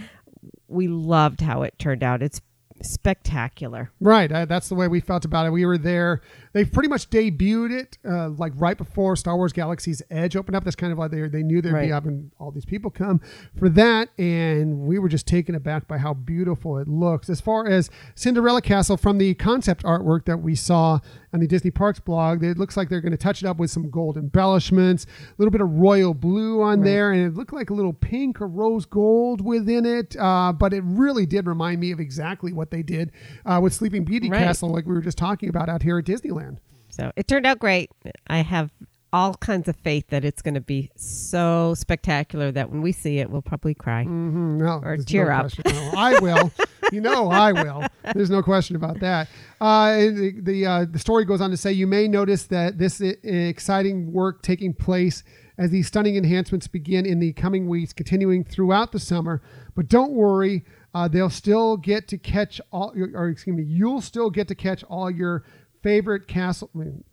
Speaker 2: we loved how it turned out. It's spectacular.
Speaker 1: Right, uh, that's the way we felt about it. We were there. They pretty much debuted it uh, like right before Star Wars Galaxy's Edge opened up. That's kind of like they they knew there'd
Speaker 2: Right.
Speaker 1: be up and all these people come for that, and we were just taken aback by how beautiful it looks. As far as Cinderella Castle, from the concept artwork that we saw on the Disney Parks blog, it looks like they're going to touch it up with some gold embellishments, a little bit of royal blue on there, and it looked like a little pink or rose gold within it. Uh, but it really did remind me of exactly what they did uh, with Sleeping Beauty
Speaker 2: Right.
Speaker 1: Castle, like we were just talking about out here at Disneyland.
Speaker 2: So it turned out great. I have all kinds of faith that it's going to be so spectacular that when we see it, we'll probably cry.
Speaker 1: Mhm, no,
Speaker 2: Or
Speaker 1: there's
Speaker 2: cheer
Speaker 1: no
Speaker 2: up.
Speaker 1: No, I will. <laughs> you know, I will. There's no question about that. Uh, the the, uh, the story goes on to say you may notice that this exciting work taking place as these stunning enhancements begin in the coming weeks, continuing throughout the summer. But don't worry, uh, they'll still get to catch all. Or excuse me, you'll still get to catch all your favorite castle. I mean,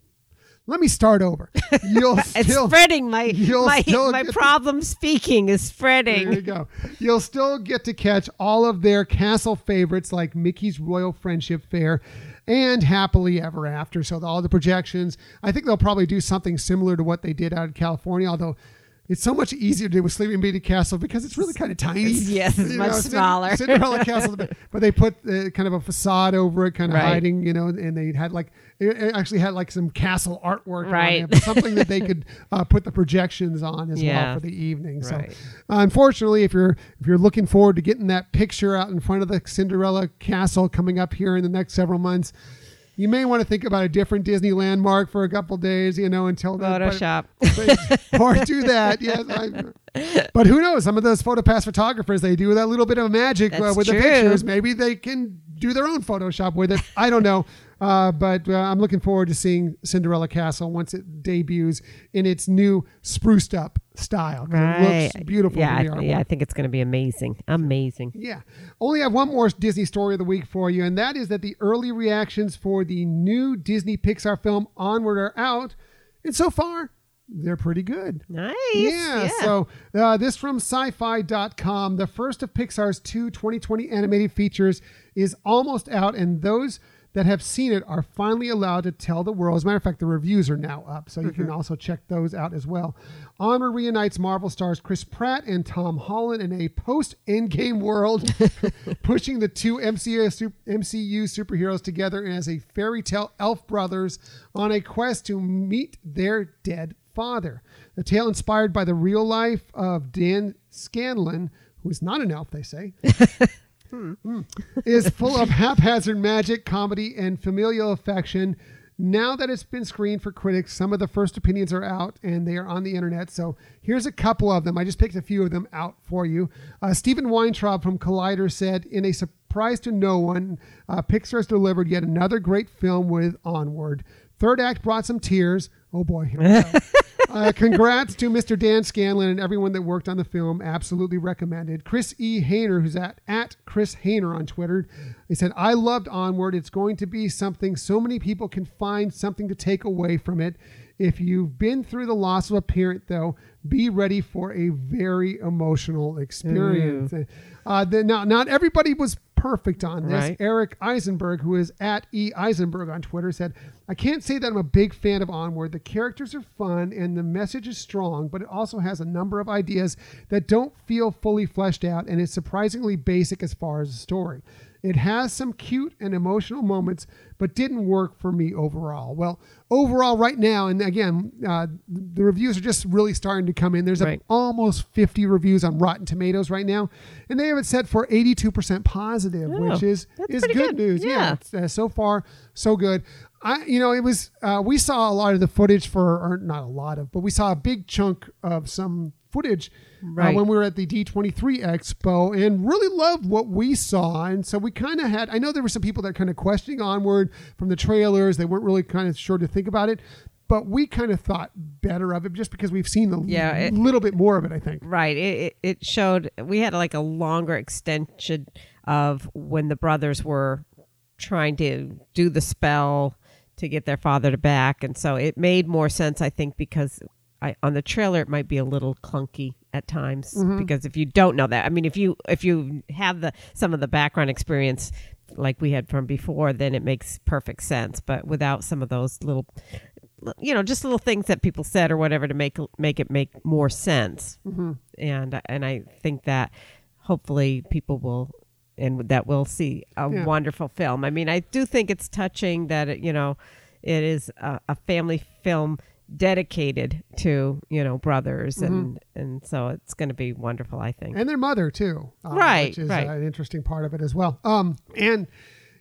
Speaker 1: let me start over. <laughs> You'll
Speaker 2: It's
Speaker 1: still
Speaker 2: spreading. My
Speaker 1: you'll
Speaker 2: my my
Speaker 1: get to-
Speaker 2: problem speaking is spreading.
Speaker 1: there you go. You'll still get to catch all of their castle favorites like Mickey's Royal Friendship Faire and Happily Ever After. So all the projections. I think they'll probably do something similar to what they did out in California, although it's so much easier to do with Sleeping Beauty Castle because it's really kind of tiny.
Speaker 2: Yes, it's
Speaker 1: You
Speaker 2: much
Speaker 1: Cinder-
Speaker 2: smaller.
Speaker 1: Cinderella Castle, <laughs> but they put uh, kind of a facade over it, kind of
Speaker 2: Right.
Speaker 1: hiding, you know, and they had like it actually had like some castle artwork, on
Speaker 2: Right.
Speaker 1: it, something that they could <laughs> uh, put the projections on as
Speaker 2: Yeah.
Speaker 1: well for the evening. So unfortunately, if you're if you're looking forward to getting that picture out in front of the Cinderella castle coming up here in the next several months, you may want to think about a different Disney landmark for a couple days, you know, until then. But-
Speaker 2: Photoshop.
Speaker 1: but- or do that. Yes, I, <laughs> but who knows? Some of those photopass photographers they do that little bit of magic uh, with the pictures. Maybe they can do their own Photoshop with it. I don't know. Uh, but uh, I'm looking forward to seeing Cinderella Castle once it debuts in its new spruced up style. 'cause It looks beautiful.
Speaker 2: Yeah, I, yeah. I think it's going to be amazing. Amazing.
Speaker 1: Yeah. Only have one more Disney story of the week for you, and that is that the early reactions for the new Disney Pixar film Onward are out. And so far, they're pretty good.
Speaker 2: Nice.
Speaker 1: Yeah, so uh, this from SYFY.com. The first of Pixar's two 2020 animated features is almost out, and those that have seen it are finally allowed to tell the world. As a matter of fact, the reviews are now up, so you can mm-hmm. also check those out as well. Onward reunites Marvel stars Chris Pratt and Tom Holland in a post-Endgame world, <laughs> pushing the two MCU, MCU superheroes together as a fairy tale elf brothers on a quest to meet their dead father. The tale inspired by the real life of Dan Scanlon, who is not an elf, they say, <laughs> Hmm. is full of haphazard magic, comedy, and familial affection. Now that it's been screened for critics, some of the first opinions are out and they are on the internet. So here's a couple of them. I just picked a few of them out for you. Uh, Steven Weintraub from Collider said, in a surprise to no one, uh, Pixar has delivered yet another great film with Onward. Third act brought some tears. Oh boy, here we go. <laughs> Uh, congrats to Mr. Dan Scanlon and everyone that worked on the film. Absolutely recommended. Chris E. Hayner, who's at, at Chris Hayner on Twitter, he said, I loved Onward. It's going to be something so many people can find something to take away from it. If you've been through the loss of a parent, though, be ready for a very emotional experience. Uh, the, now, not everybody was perfect on this.
Speaker 2: Right.
Speaker 1: Eric Eisenberg, who is at E Eisenberg on Twitter, said, I can't say that I'm a big fan of Onward. The characters are fun and the message is strong, but it also has a number of ideas that don't feel fully fleshed out and is surprisingly basic as far as the story. It has some cute and emotional moments, but didn't work for me overall. Well, overall, right now, and again, uh, the reviews are just really starting to come in. There's
Speaker 2: Right.
Speaker 1: almost 50 reviews on Rotten Tomatoes right now, and they have it set for 82% positive,
Speaker 2: Oh,
Speaker 1: which is is good,
Speaker 2: good.
Speaker 1: news.
Speaker 2: Yeah.
Speaker 1: it's, uh, so far so good. I, you know, it was uh, we saw a lot of the footage for, or not a lot of, but we saw a big chunk of some footage uh, when we were at the D23 Expo, and really loved what we saw. And so we kind of had. I know there were some people that kind of questioning onward from the trailers. They weren't really kind of sure to think about it. But we kind of thought better of it just because we've seen a
Speaker 2: Yeah, it-
Speaker 1: little bit more of it, I think.
Speaker 2: Right. It, it, it showed we had like a longer extension of when the brothers were trying to do the spell to get their father to back, and so it made more sense, I think, because I, on the trailer it might be a little clunky at times mm-hmm. because if you don't know that, I mean, if you if you have the some of the background experience like we had from before, then it makes perfect sense. But without some of those little you know just little things that people said or whatever to make make it make more sense mm-hmm. and and i think that hopefully people will and that we'll see a
Speaker 1: Yeah.
Speaker 2: wonderful film i mean i do think it's touching that it, you know it is a, a family film dedicated to you know brothers and and so it's going to be wonderful i think
Speaker 1: and their mother too, uh,
Speaker 2: Right,
Speaker 1: Which is
Speaker 2: right.
Speaker 1: an interesting part of it as well. Um, and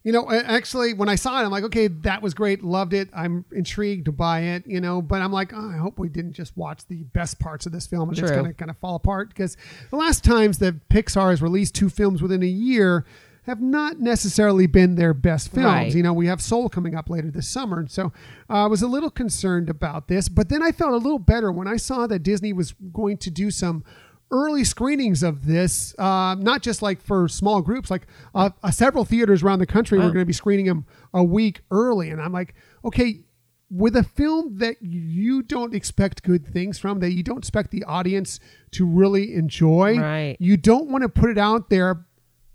Speaker 1: you know, actually, when I saw it, I'm like, okay, that was great, loved it. I'm intrigued by it, you know, but I'm like, oh, I hope we didn't just watch the best parts of this film and it's going to kind of fall apart because the last times that Pixar has released two films within a year have not necessarily been their best films.
Speaker 2: Right.
Speaker 1: You know, we have Soul coming up later this summer, and so uh, I was a little concerned about this. But then I felt a little better when I saw that Disney was going to do some early screenings of this, uh, not just like for small groups, like uh, uh, several theaters around the country were
Speaker 2: Wow.
Speaker 1: going to be screening them a week early. And I'm like, okay, with a film that you don't expect good things from, that you don't expect the audience to really enjoy,
Speaker 2: Right.
Speaker 1: you don't want to put it out there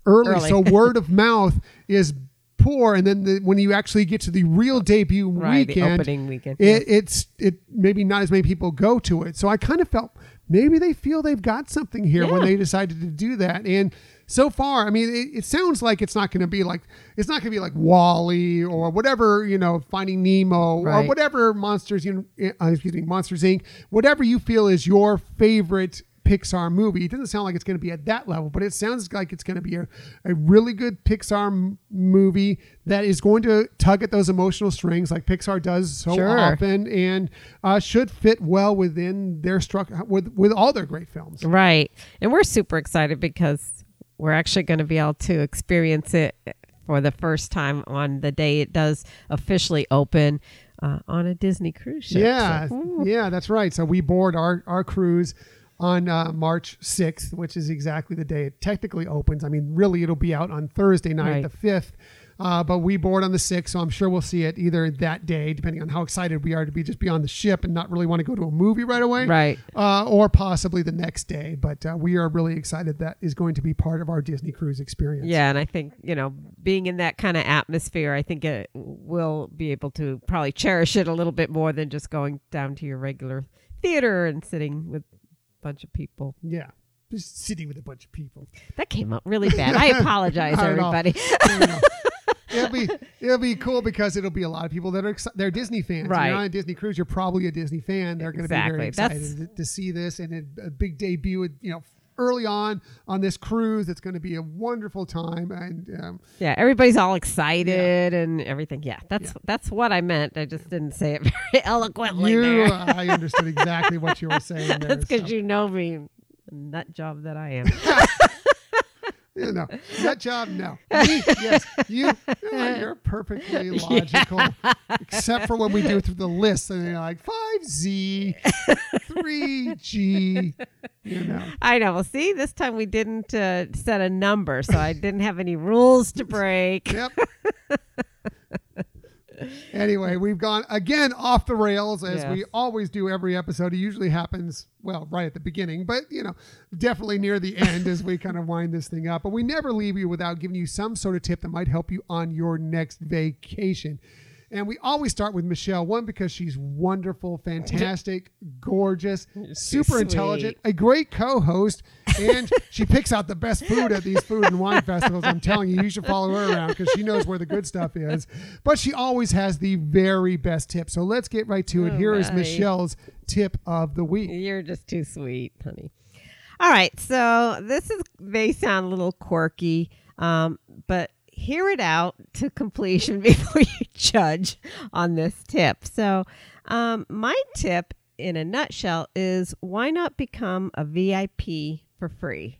Speaker 1: early.
Speaker 2: Early.
Speaker 1: So word of mouth is poor. And then the, when you actually get to the real debut
Speaker 2: Right, the
Speaker 1: weekend,
Speaker 2: opening weekend,
Speaker 1: it, it's it maybe not as many people go to it. So I kind of felt maybe they feel they've got something here when they decided to do that. And so far, I mean, it, it sounds like it's not going to be like it's not going to be like WALL-E or whatever you know, Finding Nemo or whatever monsters you uh, excuse me, Monsters Inc. Whatever you feel is your favorite. Pixar movie. It doesn't sound like it's going to be at that level, but it sounds like it's going to be a, a really good Pixar m- movie that is going to tug at those emotional strings like Pixar does so
Speaker 2: Sure.
Speaker 1: often and uh, should fit well within their structure with with all their great films.
Speaker 2: Right. And we're super excited because we're actually going to be able to experience it for the first time on the day it does officially open uh, on a Disney cruise ship.
Speaker 1: Yeah,
Speaker 2: So,
Speaker 1: yeah, that's right. So we board our our cruise on uh, March 6th, which is exactly the day it technically opens. I mean, really, it'll be out on Thursday night,
Speaker 2: Right.
Speaker 1: the 5th. Uh, but we board on the 6th, so I'm sure we'll see it either that day, depending on how excited we are to be just be on the ship and not really want to go to a movie right away,
Speaker 2: Right.
Speaker 1: Uh, or possibly the next day. But uh, we are really excited that is going to be part of our Disney cruise experience.
Speaker 2: Yeah, and I think you know, being in that kind of atmosphere, I think it will be able to probably cherish it a little bit more than just going down to your regular theater and sitting with bunch of people.
Speaker 1: yeah, just sitting with a bunch of people.
Speaker 2: That came out really bad. I <laughs> apologize, <laughs>
Speaker 1: Not at all.
Speaker 2: everybody. <laughs>
Speaker 1: It'll be it'll be cool because it'll be a lot of people that are exci- they're Disney fans.
Speaker 2: Right.
Speaker 1: You're on a Disney cruise. You're probably a Disney fan. They're going to be very
Speaker 2: Exactly. That's-
Speaker 1: excited to, to see this and a, a big debut. You know, early on on this cruise. It's going to be a wonderful time. And um,
Speaker 2: Yeah, everybody's all excited and everything. Yeah, that's that's what I meant. I just didn't say it <laughs> very eloquently
Speaker 1: you,
Speaker 2: there.
Speaker 1: I understood exactly what you were saying. <laughs> There,
Speaker 2: that's because
Speaker 1: so.
Speaker 2: you know me, nut job that I am. <laughs>
Speaker 1: You know, <laughs> nut job, no. Me, yes, you, you're, you're perfectly <laughs> logical, except for when we do it through the list, and you're like five Z, three G. You know,
Speaker 2: I know. Well, see, this time we didn't uh, set a number, so I didn't have any rules to break.
Speaker 1: yep. <laughs> anyway, we've gone again off the rails as
Speaker 2: Yes.
Speaker 1: we always do every episode. It usually happens well right at the beginning, but you know, definitely near the end as we <laughs> kind of wind this thing up. But we never leave you without giving you some sort of tip that might help you on your next vacation. And we always start with Michelle, one because she's wonderful, fantastic, gorgeous, super
Speaker 2: sweet.
Speaker 1: intelligent, a great co-host, and she picks out the best food at these food and wine festivals. I'm telling you, you should follow her around because she knows where the good stuff is. But she always has the very best tip. So let's get right to it. Here is
Speaker 2: my.
Speaker 1: Michelle's tip of the week.
Speaker 2: You're just too sweet, honey. All right, so this is may sound a little quirky, um, but hear it out to completion <laughs> before you judge on this tip. So, um, my tip in a nutshell is why not become a VIP for free?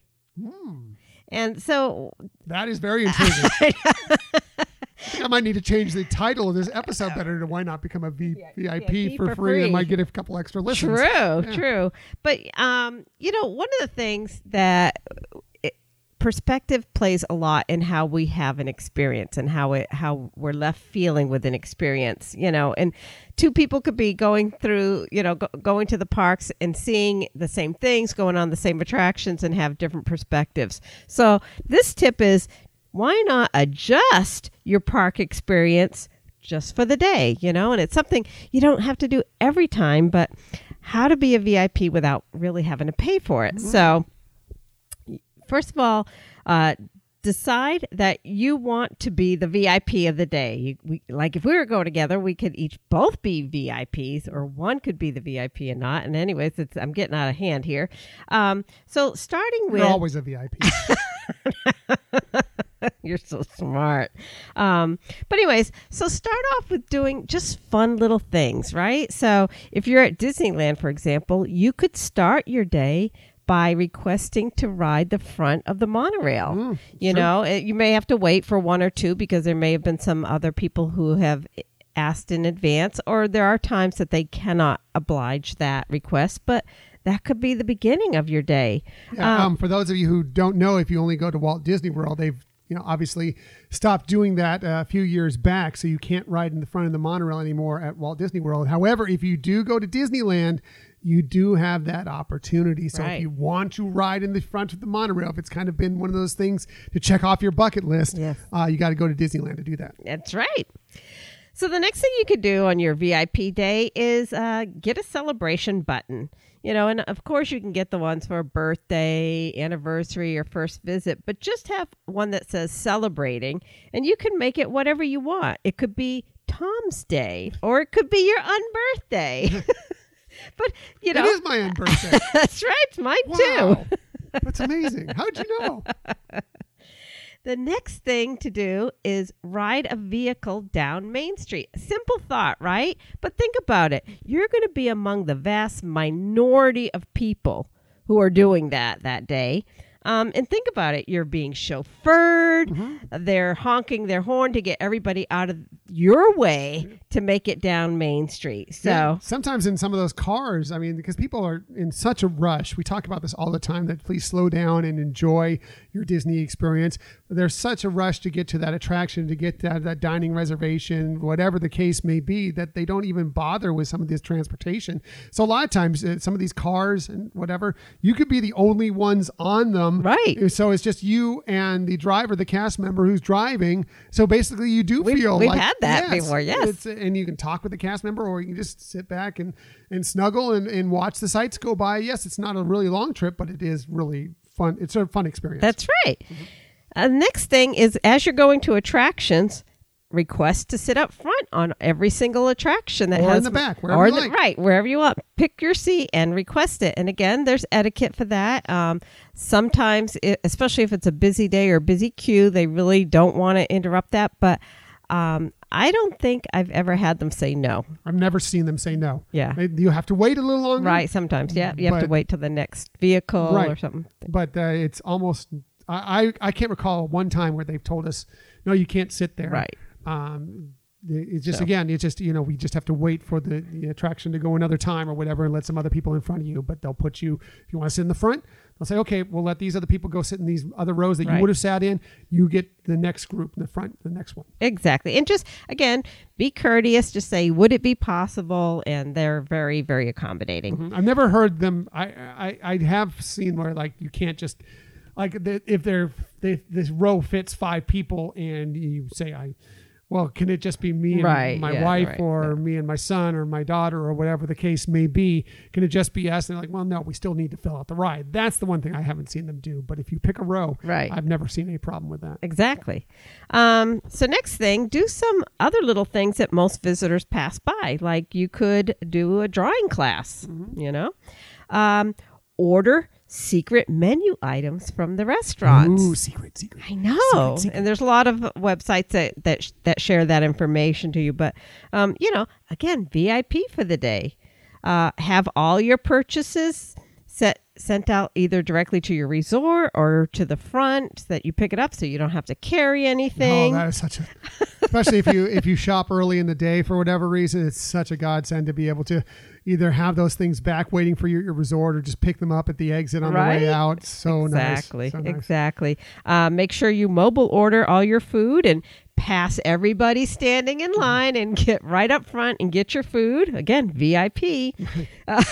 Speaker 2: And so
Speaker 1: That is very intriguing. <laughs> I I might need to change the title of this episode better to why not become a v- VIP
Speaker 2: VIP
Speaker 1: for,
Speaker 2: for
Speaker 1: free. I
Speaker 2: free.
Speaker 1: might get a couple extra listens.
Speaker 2: True, true. But um, you know, one of the things that perspective plays a lot in how we have an experience and how it how we're left feeling with an experience. You know, and two people could be going through, you know, go, going to the parks and seeing the same things, going on the same attractions, and have different perspectives. So this tip is. Why not adjust your park experience just for the day, you know, and it's something you don't have to do every time, but how to be a VIP without really having to pay for it. Mm-hmm. So, first of all, uh, decide that you want to be the VIP of the day. You, we, like if we were going together, we could each both be VIPs, or one could be the VIP and not. And anyways, it's, I'm getting out of hand here. Um, so starting with
Speaker 1: You're always a VIP. <laughs>
Speaker 2: You're so smart. Um, but, anyways, so start off with doing just fun little things, right? So, if you're at Disneyland, for example, you could start your day by requesting to ride the front of the monorail. you know, it, you may have to wait for one or two because there may have been some other people who have asked in advance, or there are times that they cannot oblige that request, but that could be the beginning of your day.
Speaker 1: Yeah, um, for those of you who don't know, if you only go to Walt Disney World, they've you know obviously stopped doing that uh, a few years back, so you can't ride in the front of the monorail anymore at Walt Disney World. However, if you do go to Disneyland, you do have that opportunity. So
Speaker 2: Right.
Speaker 1: if you want to ride in the front of the monorail, if it's kind of been one of those things to check off your bucket list,
Speaker 2: Yes.
Speaker 1: uh, you got to go to Disneyland to do that.
Speaker 2: That's right. So the next thing you could do on your VIP day is uh, get a celebration button. You know, and of course you can get the ones for birthday, anniversary, or first visit, but just have one that says celebrating, and you can make it whatever you want. It could be Tom's Day, or it could be your unbirthday. <laughs> <laughs> <laughs> but you know,
Speaker 1: it is my own birthday. <laughs>
Speaker 2: that's right, it's mine
Speaker 1: wow,
Speaker 2: too. <laughs>
Speaker 1: that's amazing. How'd you know?
Speaker 2: The next thing to do is ride a vehicle down Main Street. Simple thought, right? But think about it. You're going to be among the vast minority of people who are doing that that day. Um, and think about it. You're being chauffeured. They're honking their horn to get everybody out of your way to make it down Main Street. So,
Speaker 1: Yeah. sometimes in some of those cars, I mean, because people are in such a rush. We talk about this all the time that please slow down and enjoy your Disney experience. There's such a rush to get to that attraction, to get that, that dining reservation, whatever the case may be, that they don't even bother with some of this transportation. So a lot of times, uh, some of these cars and whatever, you could be the only ones on them.
Speaker 2: Right.
Speaker 1: So it's just you and the driver, the cast member who's driving. So basically, you do
Speaker 2: We've-
Speaker 1: feel
Speaker 2: we've
Speaker 1: like
Speaker 2: that before, yes.
Speaker 1: it's and you can talk with the cast member or you can just sit back and and snuggle and, and watch the sights go by yes it's not a really long trip but it is really fun it's a fun experience
Speaker 2: That's right. Uh, next thing is as you're going to attractions, request to sit up front on every single attraction that
Speaker 1: Or in
Speaker 2: has
Speaker 1: the back, wherever
Speaker 2: or
Speaker 1: you
Speaker 2: the-
Speaker 1: like.
Speaker 2: right wherever you want. Pick your seat and request it. And again, there's etiquette for that. Um, sometimes, it, especially if it's a busy day or busy queue, they really don't want to interrupt that. But um, I don't think I've ever had them say no.
Speaker 1: i've never seen them say no
Speaker 2: Yeah.
Speaker 1: They- you have to wait a little longer
Speaker 2: Right. Sometimes, yeah, you have to wait till the next vehicle
Speaker 1: Right.
Speaker 2: or something.
Speaker 1: but uh, it's almost I, I i can't recall one time where they've told us no you can't sit there
Speaker 2: Right.
Speaker 1: um it's just
Speaker 2: So-
Speaker 1: again it's just you know we just have to wait for the, the attraction to go another time or whatever and let some other people in front of you but they'll put you if you want to sit in the front they'll say okay we'll let these other people go sit in these other rows that you would have sat in you get the next group in the front the next one
Speaker 2: Exactly. And just again, be courteous. Just say, would it be possible? And they're very, very accommodating. Mm-hmm.
Speaker 1: I've never heard them. I I, I have seen where like you can't just like the, if they're they, this row fits five people and you say I well, can it just be me and
Speaker 2: Right,
Speaker 1: my
Speaker 2: yeah,
Speaker 1: wife
Speaker 2: right,
Speaker 1: or me and my son or my daughter or whatever the case may be? Can it just be us? And they're like, well, no, we still need to fill out the ride. That's the one thing I haven't seen them do. But if you pick a row,
Speaker 2: Right.
Speaker 1: I've never seen any problem with that.
Speaker 2: Exactly. Um, so next thing, do some other little things that most visitors pass by. Like you could do a drawing class. You know, um, order secret menu items from the restaurants.
Speaker 1: Ooh, secret, secret.
Speaker 2: I know,
Speaker 1: Secret, secret.
Speaker 2: and there's a lot of websites that that sh- that share that information to you. But um, you know, again, VIP for the day. Uh, have all your purchases set sent out either directly to your resort or to the front so that you pick it up, so you don't have to carry anything.
Speaker 1: Oh, that is such a, especially if you if you shop early in the day for whatever reason, it's such a godsend to be able to either have those things back waiting for your, your resort or just pick them up at the exit on the way out. So
Speaker 2: exactly,
Speaker 1: nice. So nice.
Speaker 2: exactly. Uh, make sure you mobile order all your food and pass everybody standing in line and get right up front and get your food. Again, VIP. <laughs> uh,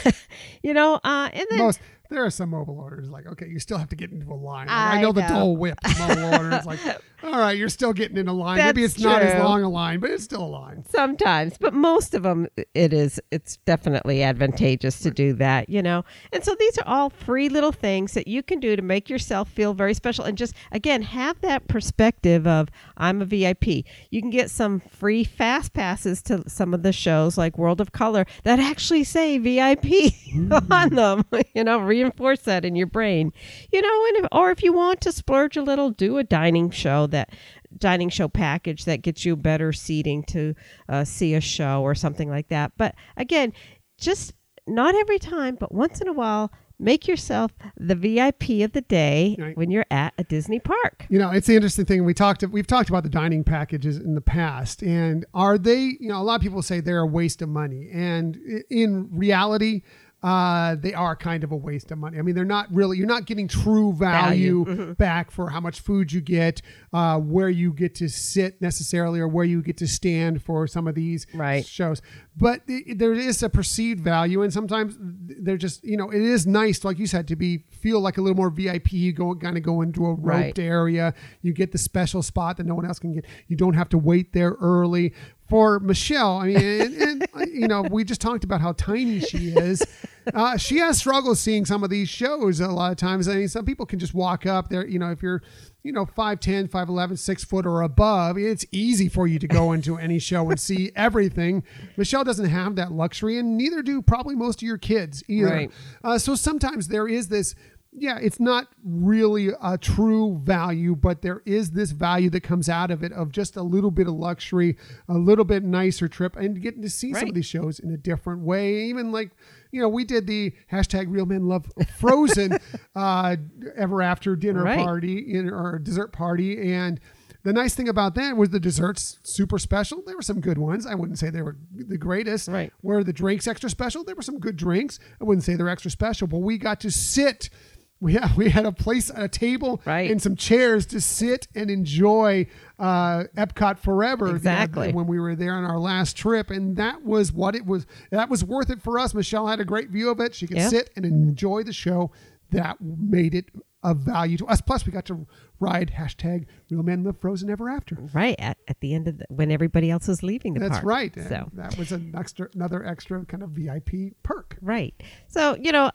Speaker 2: you know, uh, and then
Speaker 1: Most there are some mobile orders like okay, you still have to get into a line. Like, I,
Speaker 2: I
Speaker 1: know the. Dole Whip mobile order. It's like <laughs> all right, you're still getting in a line. Maybe
Speaker 2: That's
Speaker 1: it's not as long a line, but it's still a line.
Speaker 2: sometimes but most of them it is it's definitely advantageous to do that you know and so these are all free little things that you can do to make yourself feel very special and just again have that perspective of i'm a vip you can get some free fast passes to some of the shows like world of color that actually say vip <laughs> on mm. them <laughs> you know reinforce that in your brain you know and if, or if you want to splurge a little do a dining show that dining show package that gets you better seating to uh, see a show or something like that. But again, just not every time, but once in a while, make yourself the VIP of the day
Speaker 1: Right.
Speaker 2: when you're at a Disney park.
Speaker 1: You know, it's the interesting thing. We talked. We've talked about the dining packages in the past, and are they? You know, a lot of people say they're a waste of money, and in reality. Uh, they are kind of a waste of money. I mean, they're not really. You're not getting true value,
Speaker 2: Value.
Speaker 1: back for how much food you get, uh, where you get to sit necessarily, or where you get to stand for some of these
Speaker 2: Right.
Speaker 1: shows. But th- there is a perceived value, and sometimes they're just you know it is nice, like you said, to be feel like a little more VIP. You go kind of go into a roped
Speaker 2: Right.
Speaker 1: area. You get the special spot that no one else can get. You don't have to wait there early. For Michelle, I mean, and, and <laughs> uh, you know, we just talked about how tiny she is. <laughs> Uh, she has struggles seeing some of these shows a lot of times. I mean, some people can just walk up there. You know, if you're, you know, 5'10, 5'11, 6 foot or above, it's easy for you to go into any show and see <laughs> everything. Michelle doesn't have that luxury, and neither do probably most of your kids either.
Speaker 2: Right.
Speaker 1: Uh, so sometimes there is this yeah, it's not really a true value, but there is this value that comes out of it of just a little bit of luxury, a little bit nicer trip, and getting to see some of these shows in a different way. Even like, you know, we did the hashtag Real Men Love Frozen <laughs> uh, Ever After dinner
Speaker 2: Right.
Speaker 1: party in, or dessert party, and the nice thing about that was the desserts super special. There were some good ones. I wouldn't say they were the greatest.
Speaker 2: Right.
Speaker 1: Were the drinks extra special? There were some good drinks. I wouldn't say they're extra special, but we got to sit. <laughs> We had, we had a place, a table,
Speaker 2: Right.
Speaker 1: and some chairs to sit and enjoy uh, Epcot forever. you know,
Speaker 2: Exactly.
Speaker 1: when we were there on our last trip, and that was what it was. That was worth it for us. Michelle had a great view of it. She could
Speaker 2: Yeah.
Speaker 1: sit and enjoy the show. That made it of value to us. Plus, we got to ride hashtag Real Men Live Frozen Ever After.
Speaker 2: Right at, at the end of the, when everybody else is leaving the
Speaker 1: That's
Speaker 2: park.
Speaker 1: right. And
Speaker 2: So
Speaker 1: that was an extra, another extra kind of VIP perk.
Speaker 2: Right. So, you know,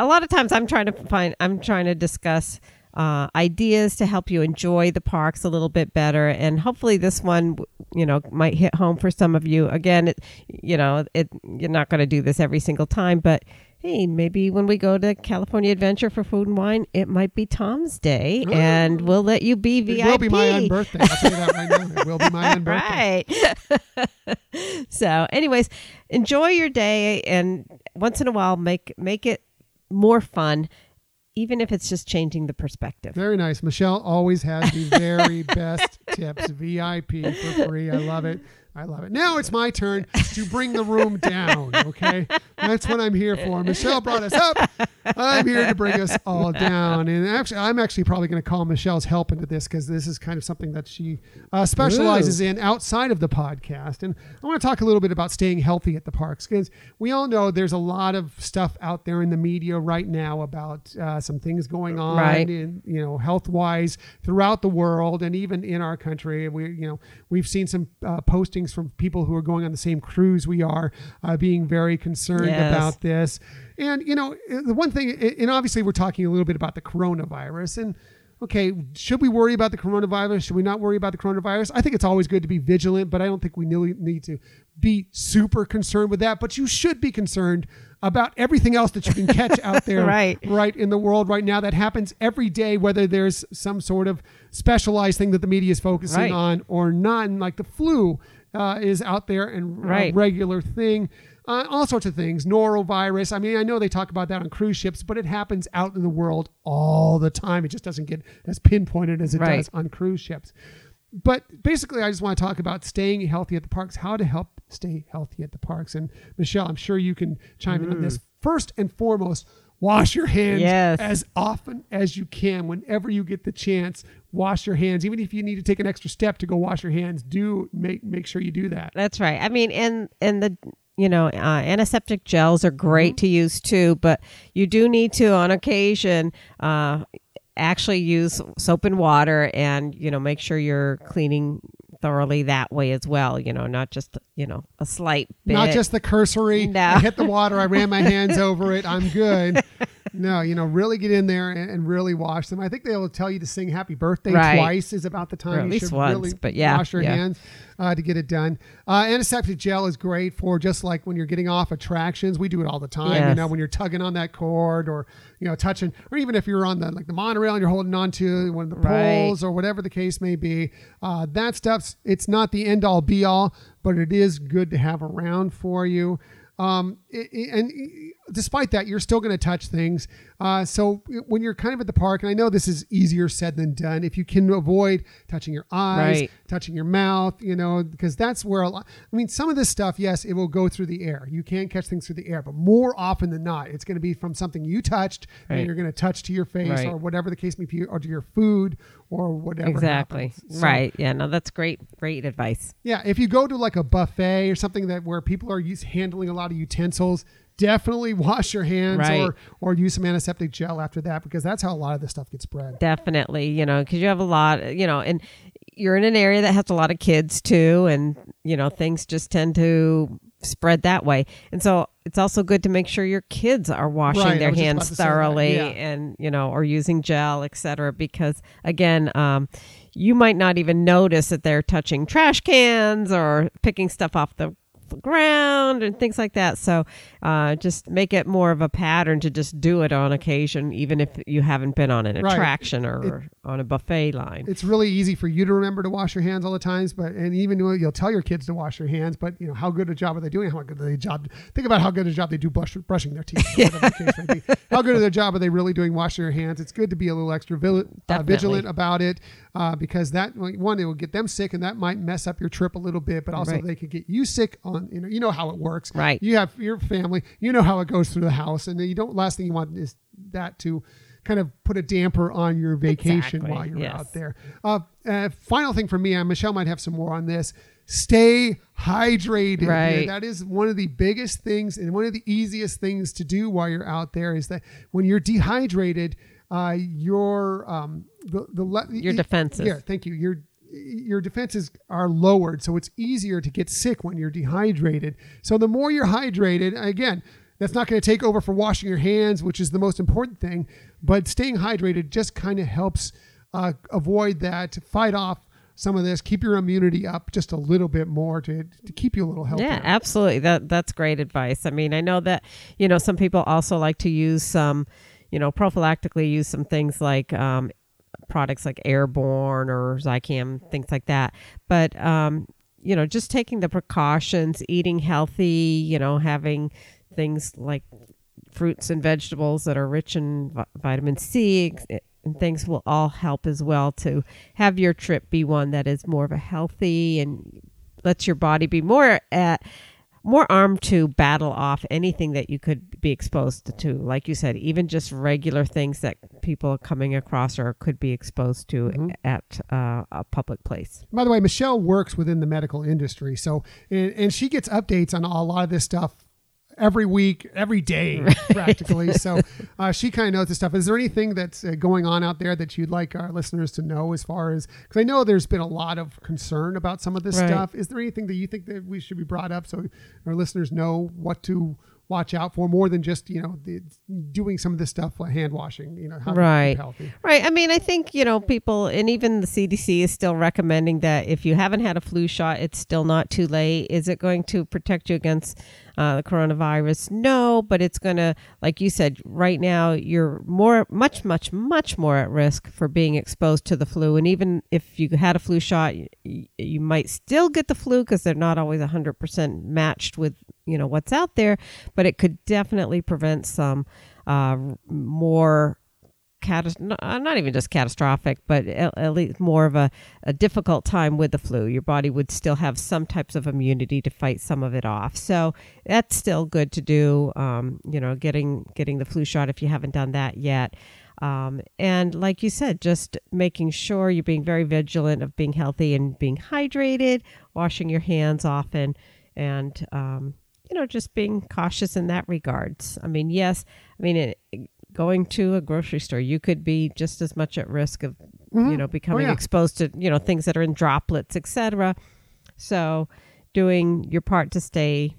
Speaker 2: a lot of times I'm trying to find, I'm trying to discuss uh, ideas to help you enjoy the parks a little bit better. And hopefully this one, you know, might hit home for some of you. Again, it, you know, it, you're not going to do this every single time, but hey, maybe when we go to California Adventure for food and wine, it might be Tom's Day and we'll let you be VIP.
Speaker 1: It will be my own birthday. I'll tell you that right now. It will be my own <laughs> birthday.
Speaker 2: Right. <laughs> so, anyways, enjoy your day and once in a while make make it more fun, even if it's just changing the perspective.
Speaker 1: Very nice. Michelle always has the very <laughs> best tips. VIP for free. I love it. I love it. Now it's my turn to bring the room <laughs> down. Okay. That's what I'm here for. Michelle brought us up. I'm here to bring us all down. And actually, I'm actually probably going to call Michelle's help into this because this is kind of something that she uh, specializes in outside of the podcast. And I want to talk a little bit about staying healthy at the parks because we all know there's a lot of stuff out there in the media right now about uh, some things going on,
Speaker 2: Right.
Speaker 1: in, you know, health wise throughout the world and even in our country. We, you know, we've seen some uh, postings from people who are going on the same cruise we are, uh, being very concerned
Speaker 2: Yes.
Speaker 1: about this. And you know, the one thing, and obviously, we're talking a little bit about the coronavirus and. Okay, should we worry about the coronavirus? Should we not worry about the coronavirus? I think it's always good to be vigilant, but I don't think we really need to be super concerned with that. But you should be concerned about everything else that you can catch <laughs> out there
Speaker 2: Right.
Speaker 1: right in the world right now that happens every day whether there's some sort of specialized thing that the media is focusing
Speaker 2: Right.
Speaker 1: on or none like the flu uh, is out there and a
Speaker 2: Right.
Speaker 1: regular thing uh, all sorts of things norovirus i mean i know they talk about that on cruise ships but it happens out in the world all the time it just doesn't get as pinpointed as it
Speaker 2: Right.
Speaker 1: does on cruise ships but basically, I just want to talk about staying healthy at the parks, how to help stay healthy at the parks. And Michelle, I'm sure you can chime in on this. First and foremost, wash your hands
Speaker 2: Yes.
Speaker 1: as often as you can. Whenever you get the chance, wash your hands. Even if you need to take an extra step to go wash your hands, do make make sure you do that.
Speaker 2: That's right. I mean, and and the you know uh, antiseptic gels are great to use too, but you do need to on occasion uh, actually use soap and water, and you know make sure you're cleaning thoroughly that way as well. You know, not just you know a slight bit.
Speaker 1: Not just the cursory.
Speaker 2: No.
Speaker 1: I hit the water. I ran my hands over it. I'm good. <laughs> No, you know, really get in there and, and really wash them. I think they will tell you to sing "Happy Birthday"
Speaker 2: Right.
Speaker 1: twice is about the time you
Speaker 2: least
Speaker 1: should
Speaker 2: once,
Speaker 1: really
Speaker 2: but yeah,
Speaker 1: wash your
Speaker 2: yeah.
Speaker 1: hands uh, to get it done. Uh, antiseptic gel is great for just like when you're getting off attractions. We do it all the time. You know, when you're tugging on that cord or you know touching, or even if you're on the like the monorail and you're holding on to one of the
Speaker 2: Right.
Speaker 1: poles or whatever the case may be. Uh, that stuff's it's not the end all be all, but it is good to have around for you. Um, i- i- and despite that, you're still going to touch things. Uh, so when you're kind of at the park, and I know this is easier said than done, if you can avoid touching your eyes,
Speaker 2: Right.
Speaker 1: touching your mouth, you know, because that's where a lot, I mean, some of this stuff, yes, it will go through the air. You can catch things through the air, but more often than not, it's going to be from something you touched and you're going to touch to your face
Speaker 2: Right.
Speaker 1: or whatever the case may be, or to your food or whatever.
Speaker 2: exactly.
Speaker 1: So,
Speaker 2: right. Yeah, no, that's great. Great advice.
Speaker 1: Yeah, if you go to like a buffet or something that where people are use, handling a lot of utensils, definitely wash your hands
Speaker 2: Right.
Speaker 1: or or use some antiseptic gel after that because that's how a lot of this stuff gets spread.
Speaker 2: Definitely, you know, because you have a lot, you know, and you're in an area that has a lot of kids too, and you know, things just tend to spread that way. And so it's also good to make sure your kids are washing
Speaker 1: Right,
Speaker 2: their hands
Speaker 1: about to say that,
Speaker 2: thoroughly
Speaker 1: yeah.
Speaker 2: and you know, or using gel, etc. Because again, um, you might not even notice that they're touching trash cans or picking stuff off the ground and things like that. So uh, just make it more of a pattern to just do it on occasion, even if you haven't been on an
Speaker 1: Right.
Speaker 2: attraction or on a buffet line.
Speaker 1: It's really easy for you to remember to wash your hands all the times, but and even you'll tell your kids to wash their hands, but you know how good a job are they doing? How good are they job? Think about how good a job they do brush, brushing their teeth. the case may be. <laughs> How good of their job are they really doing washing their hands? It's good to be a little extra vil- uh, vigilant about it uh, because that one it will get them sick and that might mess up your trip a little bit, but also
Speaker 2: Right.
Speaker 1: they could get you sick on you know you know how it works.
Speaker 2: Right.
Speaker 1: You have your family, you know how it goes through the house, and you don't. Last thing you want is that to kind of put a damper on your vacation
Speaker 2: Exactly,
Speaker 1: while you're
Speaker 2: yes.
Speaker 1: out there. Uh, uh, final thing for me, and Michelle might have some more on this. Stay hydrated.
Speaker 2: Right.
Speaker 1: Yeah, that is one of the biggest things and one of the easiest things to do while you're out there is that when you're dehydrated, uh, your um, the, the le-
Speaker 2: Your defenses.
Speaker 1: Yeah, thank you. Your your defenses are lowered, so it's easier to get sick when you're dehydrated. So the more you're hydrated, again, that's not going to take over for washing your hands, which is the most important thing. But staying hydrated just kind of helps uh, avoid that, fight off some of this, keep your immunity up just a little bit more to, to keep you a little healthier.
Speaker 2: Yeah, absolutely. That that's great advice. I mean, I know that you know some people also like to use some, you know, prophylactically use some things like um, products like Airborne or Zicam, things like that. But um, you know, just taking the precautions, eating healthy, you know, having things like fruits and vegetables that are rich in vi- vitamin C ex- and things will all help as well to have your trip be one that is more of a healthy and lets your body be more at more armed to battle off anything that you could be exposed to. Like you said, even just regular things that people are coming across or could be exposed to
Speaker 1: Mm-hmm.
Speaker 2: at uh, a public place.
Speaker 1: By the way, Michelle works within the medical industry, so and, and she gets updates on a lot of this stuff every week, every day, <laughs> practically. So uh, she kind of knows this stuff. Is there anything that's uh, going on out there that you'd like our listeners to know as far as because I know there's been a lot of concern about some of this
Speaker 2: Right.
Speaker 1: stuff. Is there anything that you think that we should be brought up so our listeners know what to watch out for more than just you know the, doing some of this stuff like hand washing? You know, how to keep
Speaker 2: Right.
Speaker 1: healthy.
Speaker 2: Right. I mean, I think, you know, people, and even the CDC is still recommending that if you haven't had a flu shot, it's still not too late. Is it going to protect you against uh, the coronavirus? No, but it's going to, like you said, right now, you're more, much, much, much more at risk for being exposed to the flu. And even if you had a flu shot, you, you might still get the flu because they're not always 100% matched with, you know, what's out there, but it could definitely prevent some uh, more catas- uh, not even just catastrophic, but at, at least more of a, a difficult time with the flu. Your body would still have some types of immunity to fight some of it off. So that's still good to do. Um, you know, getting getting the flu shot if you haven't done that yet. Um, and like you said, just making sure you're being very vigilant of being healthy and being hydrated, washing your hands often, and um, you know, just being cautious in that regards. I mean, yes, I mean, it, going to a grocery store, you could be just as much at risk of, you mm-hmm. know, oh, becoming
Speaker 1: yeah.
Speaker 2: exposed to, you know, things that are in droplets, etc. So, doing your part to stay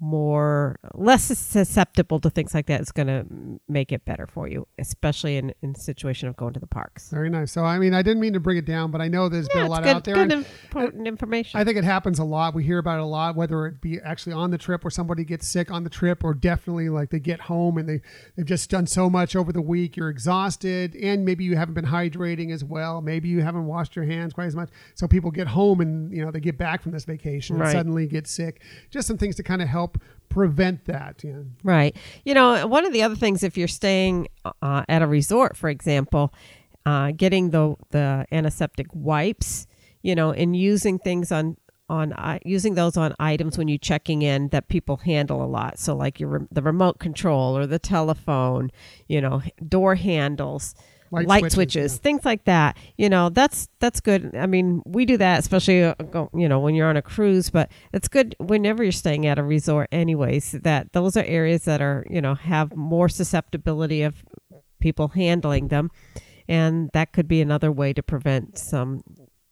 Speaker 2: more less susceptible to things like that is going to make it better for you, especially in in situation of going to the parks.
Speaker 1: Very nice. So I mean, I didn't mean to bring it down, but I know there's been a lot
Speaker 2: good,
Speaker 1: out there.
Speaker 2: good important information.
Speaker 1: I think it happens a lot. We hear about it a lot, whether it be actually on the trip where somebody gets sick on the trip, or definitely like they get home and they they've just done so much over the week. You're exhausted, and maybe you haven't been hydrating as well. Maybe you haven't washed your hands quite as much. So people get home and you know they get back from this vacation and suddenly get sick. Just some things to kind of help prevent that. Know.
Speaker 2: Right. You know, one of the other things, if you're staying uh, at a resort, for example, uh, getting the the antiseptic wipes, you know, and using things on on uh, using those on items when you're checking in that people handle a lot. So like your the remote control or the telephone, you know, door handles.
Speaker 1: Light
Speaker 2: Light,
Speaker 1: switches,
Speaker 2: switches,
Speaker 1: yeah.
Speaker 2: things like that. You know, that's that's good. I mean, we do that, especially uh, you know when you're on a cruise. But it's good whenever you're staying at a resort, anyways. That those are areas that are you know have more susceptibility of people handling them, and that could be another way to prevent some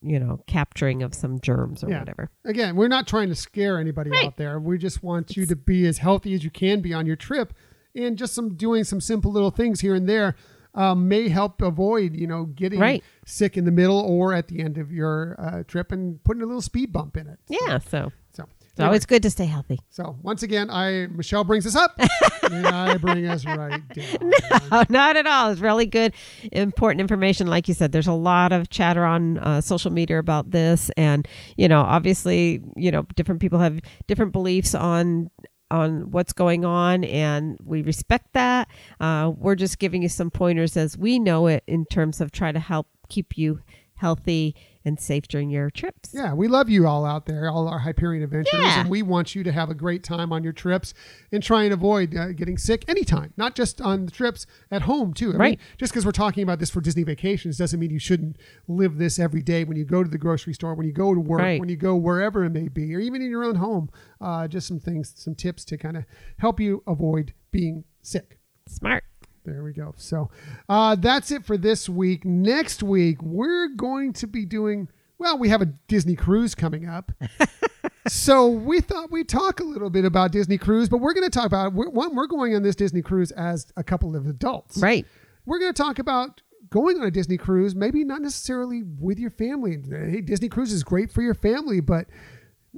Speaker 2: you know capturing of some germs or
Speaker 1: Yeah.
Speaker 2: whatever.
Speaker 1: Again, we're not trying to scare anybody
Speaker 2: Right.
Speaker 1: out there. We just want you to be as healthy as you can be on your trip, and just some doing some simple little things here and there um, may help avoid you know getting
Speaker 2: Right.
Speaker 1: sick in the middle or at the end of your uh, trip and putting a little speed bump in it.
Speaker 2: Yeah, so
Speaker 1: So.
Speaker 2: it's always good to stay healthy.
Speaker 1: So once again, I Michelle brings us up, <laughs> and I bring us right down. <laughs>
Speaker 2: Oh, not at all. It's really good, important information. Like you said, there's a lot of chatter on uh, social media about this, and you know, obviously, you know, different people have different beliefs on on what's going on, and we respect that. Uh, we're just giving you some pointers as we know it in terms of trying to help keep you healthy and safe during your trips.
Speaker 1: Yeah, we love you all out there, all our Hyperion adventurers,
Speaker 2: Yeah.
Speaker 1: and we want you to have a great time on your trips and try and avoid uh, getting sick anytime, not just on the trips at home too. I mean,
Speaker 2: Right.
Speaker 1: just because we're talking about this for Disney vacations doesn't mean you shouldn't live this every day when you go to the grocery store, when you go to work,
Speaker 2: Right.
Speaker 1: when you go wherever it may be, or even in your own home. Uh, just some things, some tips to kind of help you avoid being sick.
Speaker 2: Smart.
Speaker 1: There we go. So uh, that's it for this week. Next week, we're going to be doing, well, we have a Disney cruise coming up. <laughs> so we thought we'd talk a little bit about Disney cruise, but we're going to talk about, we're, one, we're going on this Disney cruise as a couple of adults.
Speaker 2: Right.
Speaker 1: We're going to talk about going on a Disney cruise, maybe not necessarily with your family. Hey, Disney cruise is great for your family, but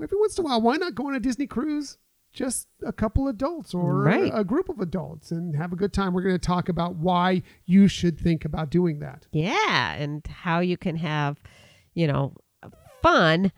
Speaker 1: every once in a while, why not go on a Disney cruise? Just a couple adults or
Speaker 2: Right.
Speaker 1: a group of adults and have a good time. We're going to talk about why you should think about doing that.
Speaker 2: Yeah, and how you can have, you know, fun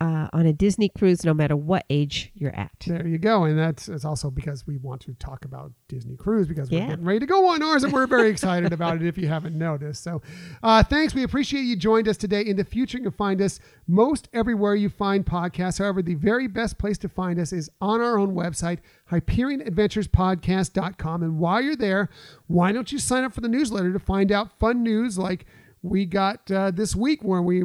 Speaker 2: uh, on a Disney cruise, no matter what age you're at.
Speaker 1: There you go. And that's it's also because we want to talk about Disney Cruise because we're
Speaker 2: Yeah.
Speaker 1: getting ready to go on ours and we're very excited about it if you haven't noticed. So uh, thanks. We appreciate you joined us today. In the future, you can find us most everywhere you find podcasts. However, the very best place to find us is on our own website, HyperionAdventurespodcast.com. And while you're there, why don't you sign up for the newsletter to find out fun news like we got uh, this week where we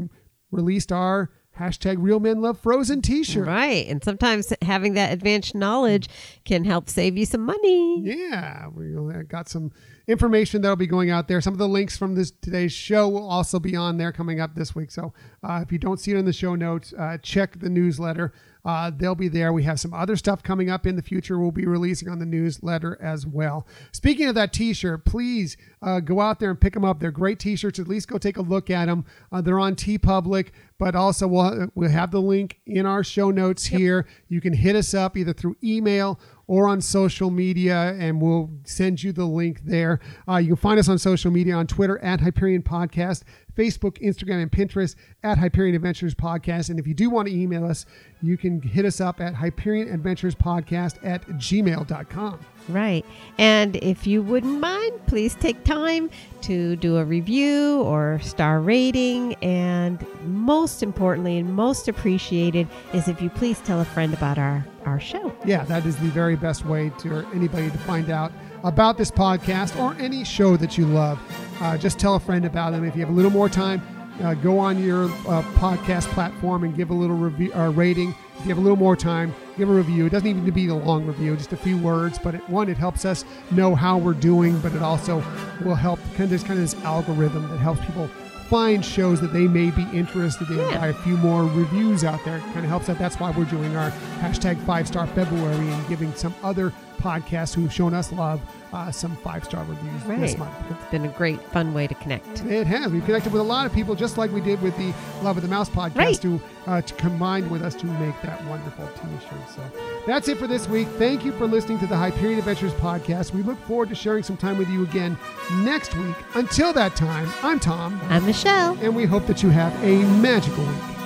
Speaker 1: released our hashtag Real Men Love Frozen t-shirt.
Speaker 2: Right. And sometimes having that advanced knowledge can help save you some money.
Speaker 1: Yeah, we got some information that'll be going out there. Some of the links from this today's show will also be on there coming up this week. So uh, if you don't see it in the show notes, uh, check the newsletter. Uh, they'll be there. We have some other stuff coming up in the future. We'll be releasing on the newsletter as well. Speaking of that T-shirt, please uh, go out there and pick them up. They're great T-shirts. At least go take a look at them. Uh, they're on TeePublic, but also we'll we'll have the link in our show notes here. You can hit us up either through email or on social media, and we'll send you the link there. Uh, you can find us on social media on Twitter at Hyperion Podcast, Facebook, Instagram, and Pinterest at Hyperion Adventures Podcast. And if you do want to email us, you can hit us up at Hyperion Adventures Podcast at gmail.com.
Speaker 2: Right. And if you wouldn't mind, please take time to do a review or star rating. And most importantly and most appreciated is if you please tell a friend about our, our show.
Speaker 1: Yeah, that is the very best way to anybody to find out about this podcast or any show that you love. Uh, just tell a friend about them. If you have a little more time, uh, go on your uh, podcast platform and give a little review uh, rating. If you have a little more time, give a review. It doesn't even need to be a long review, just a few words. But it, one, it helps us know how we're doing, but it also will help. Kind of, there's kind of this algorithm that helps people find shows that they may be interested in
Speaker 2: Yeah.
Speaker 1: by a few more reviews out there. It kind of helps out. That's why we're doing our hashtag five star February and giving some other podcasts who've shown us love uh, some five star reviews this month.
Speaker 2: It's been a great, fun way to connect.
Speaker 1: It has. We've connected with a lot of people, just like we did with the Love of the Mouse podcast,
Speaker 2: Right.
Speaker 1: to uh, to combine with us to make that wonderful T-shirt. So that's it for this week. Thank you for listening to the Hyperion Adventures podcast. We look forward to sharing some time with you again next week. Until that time, I'm Tom,
Speaker 2: I'm Michelle.
Speaker 1: and we hope that you have a magical week.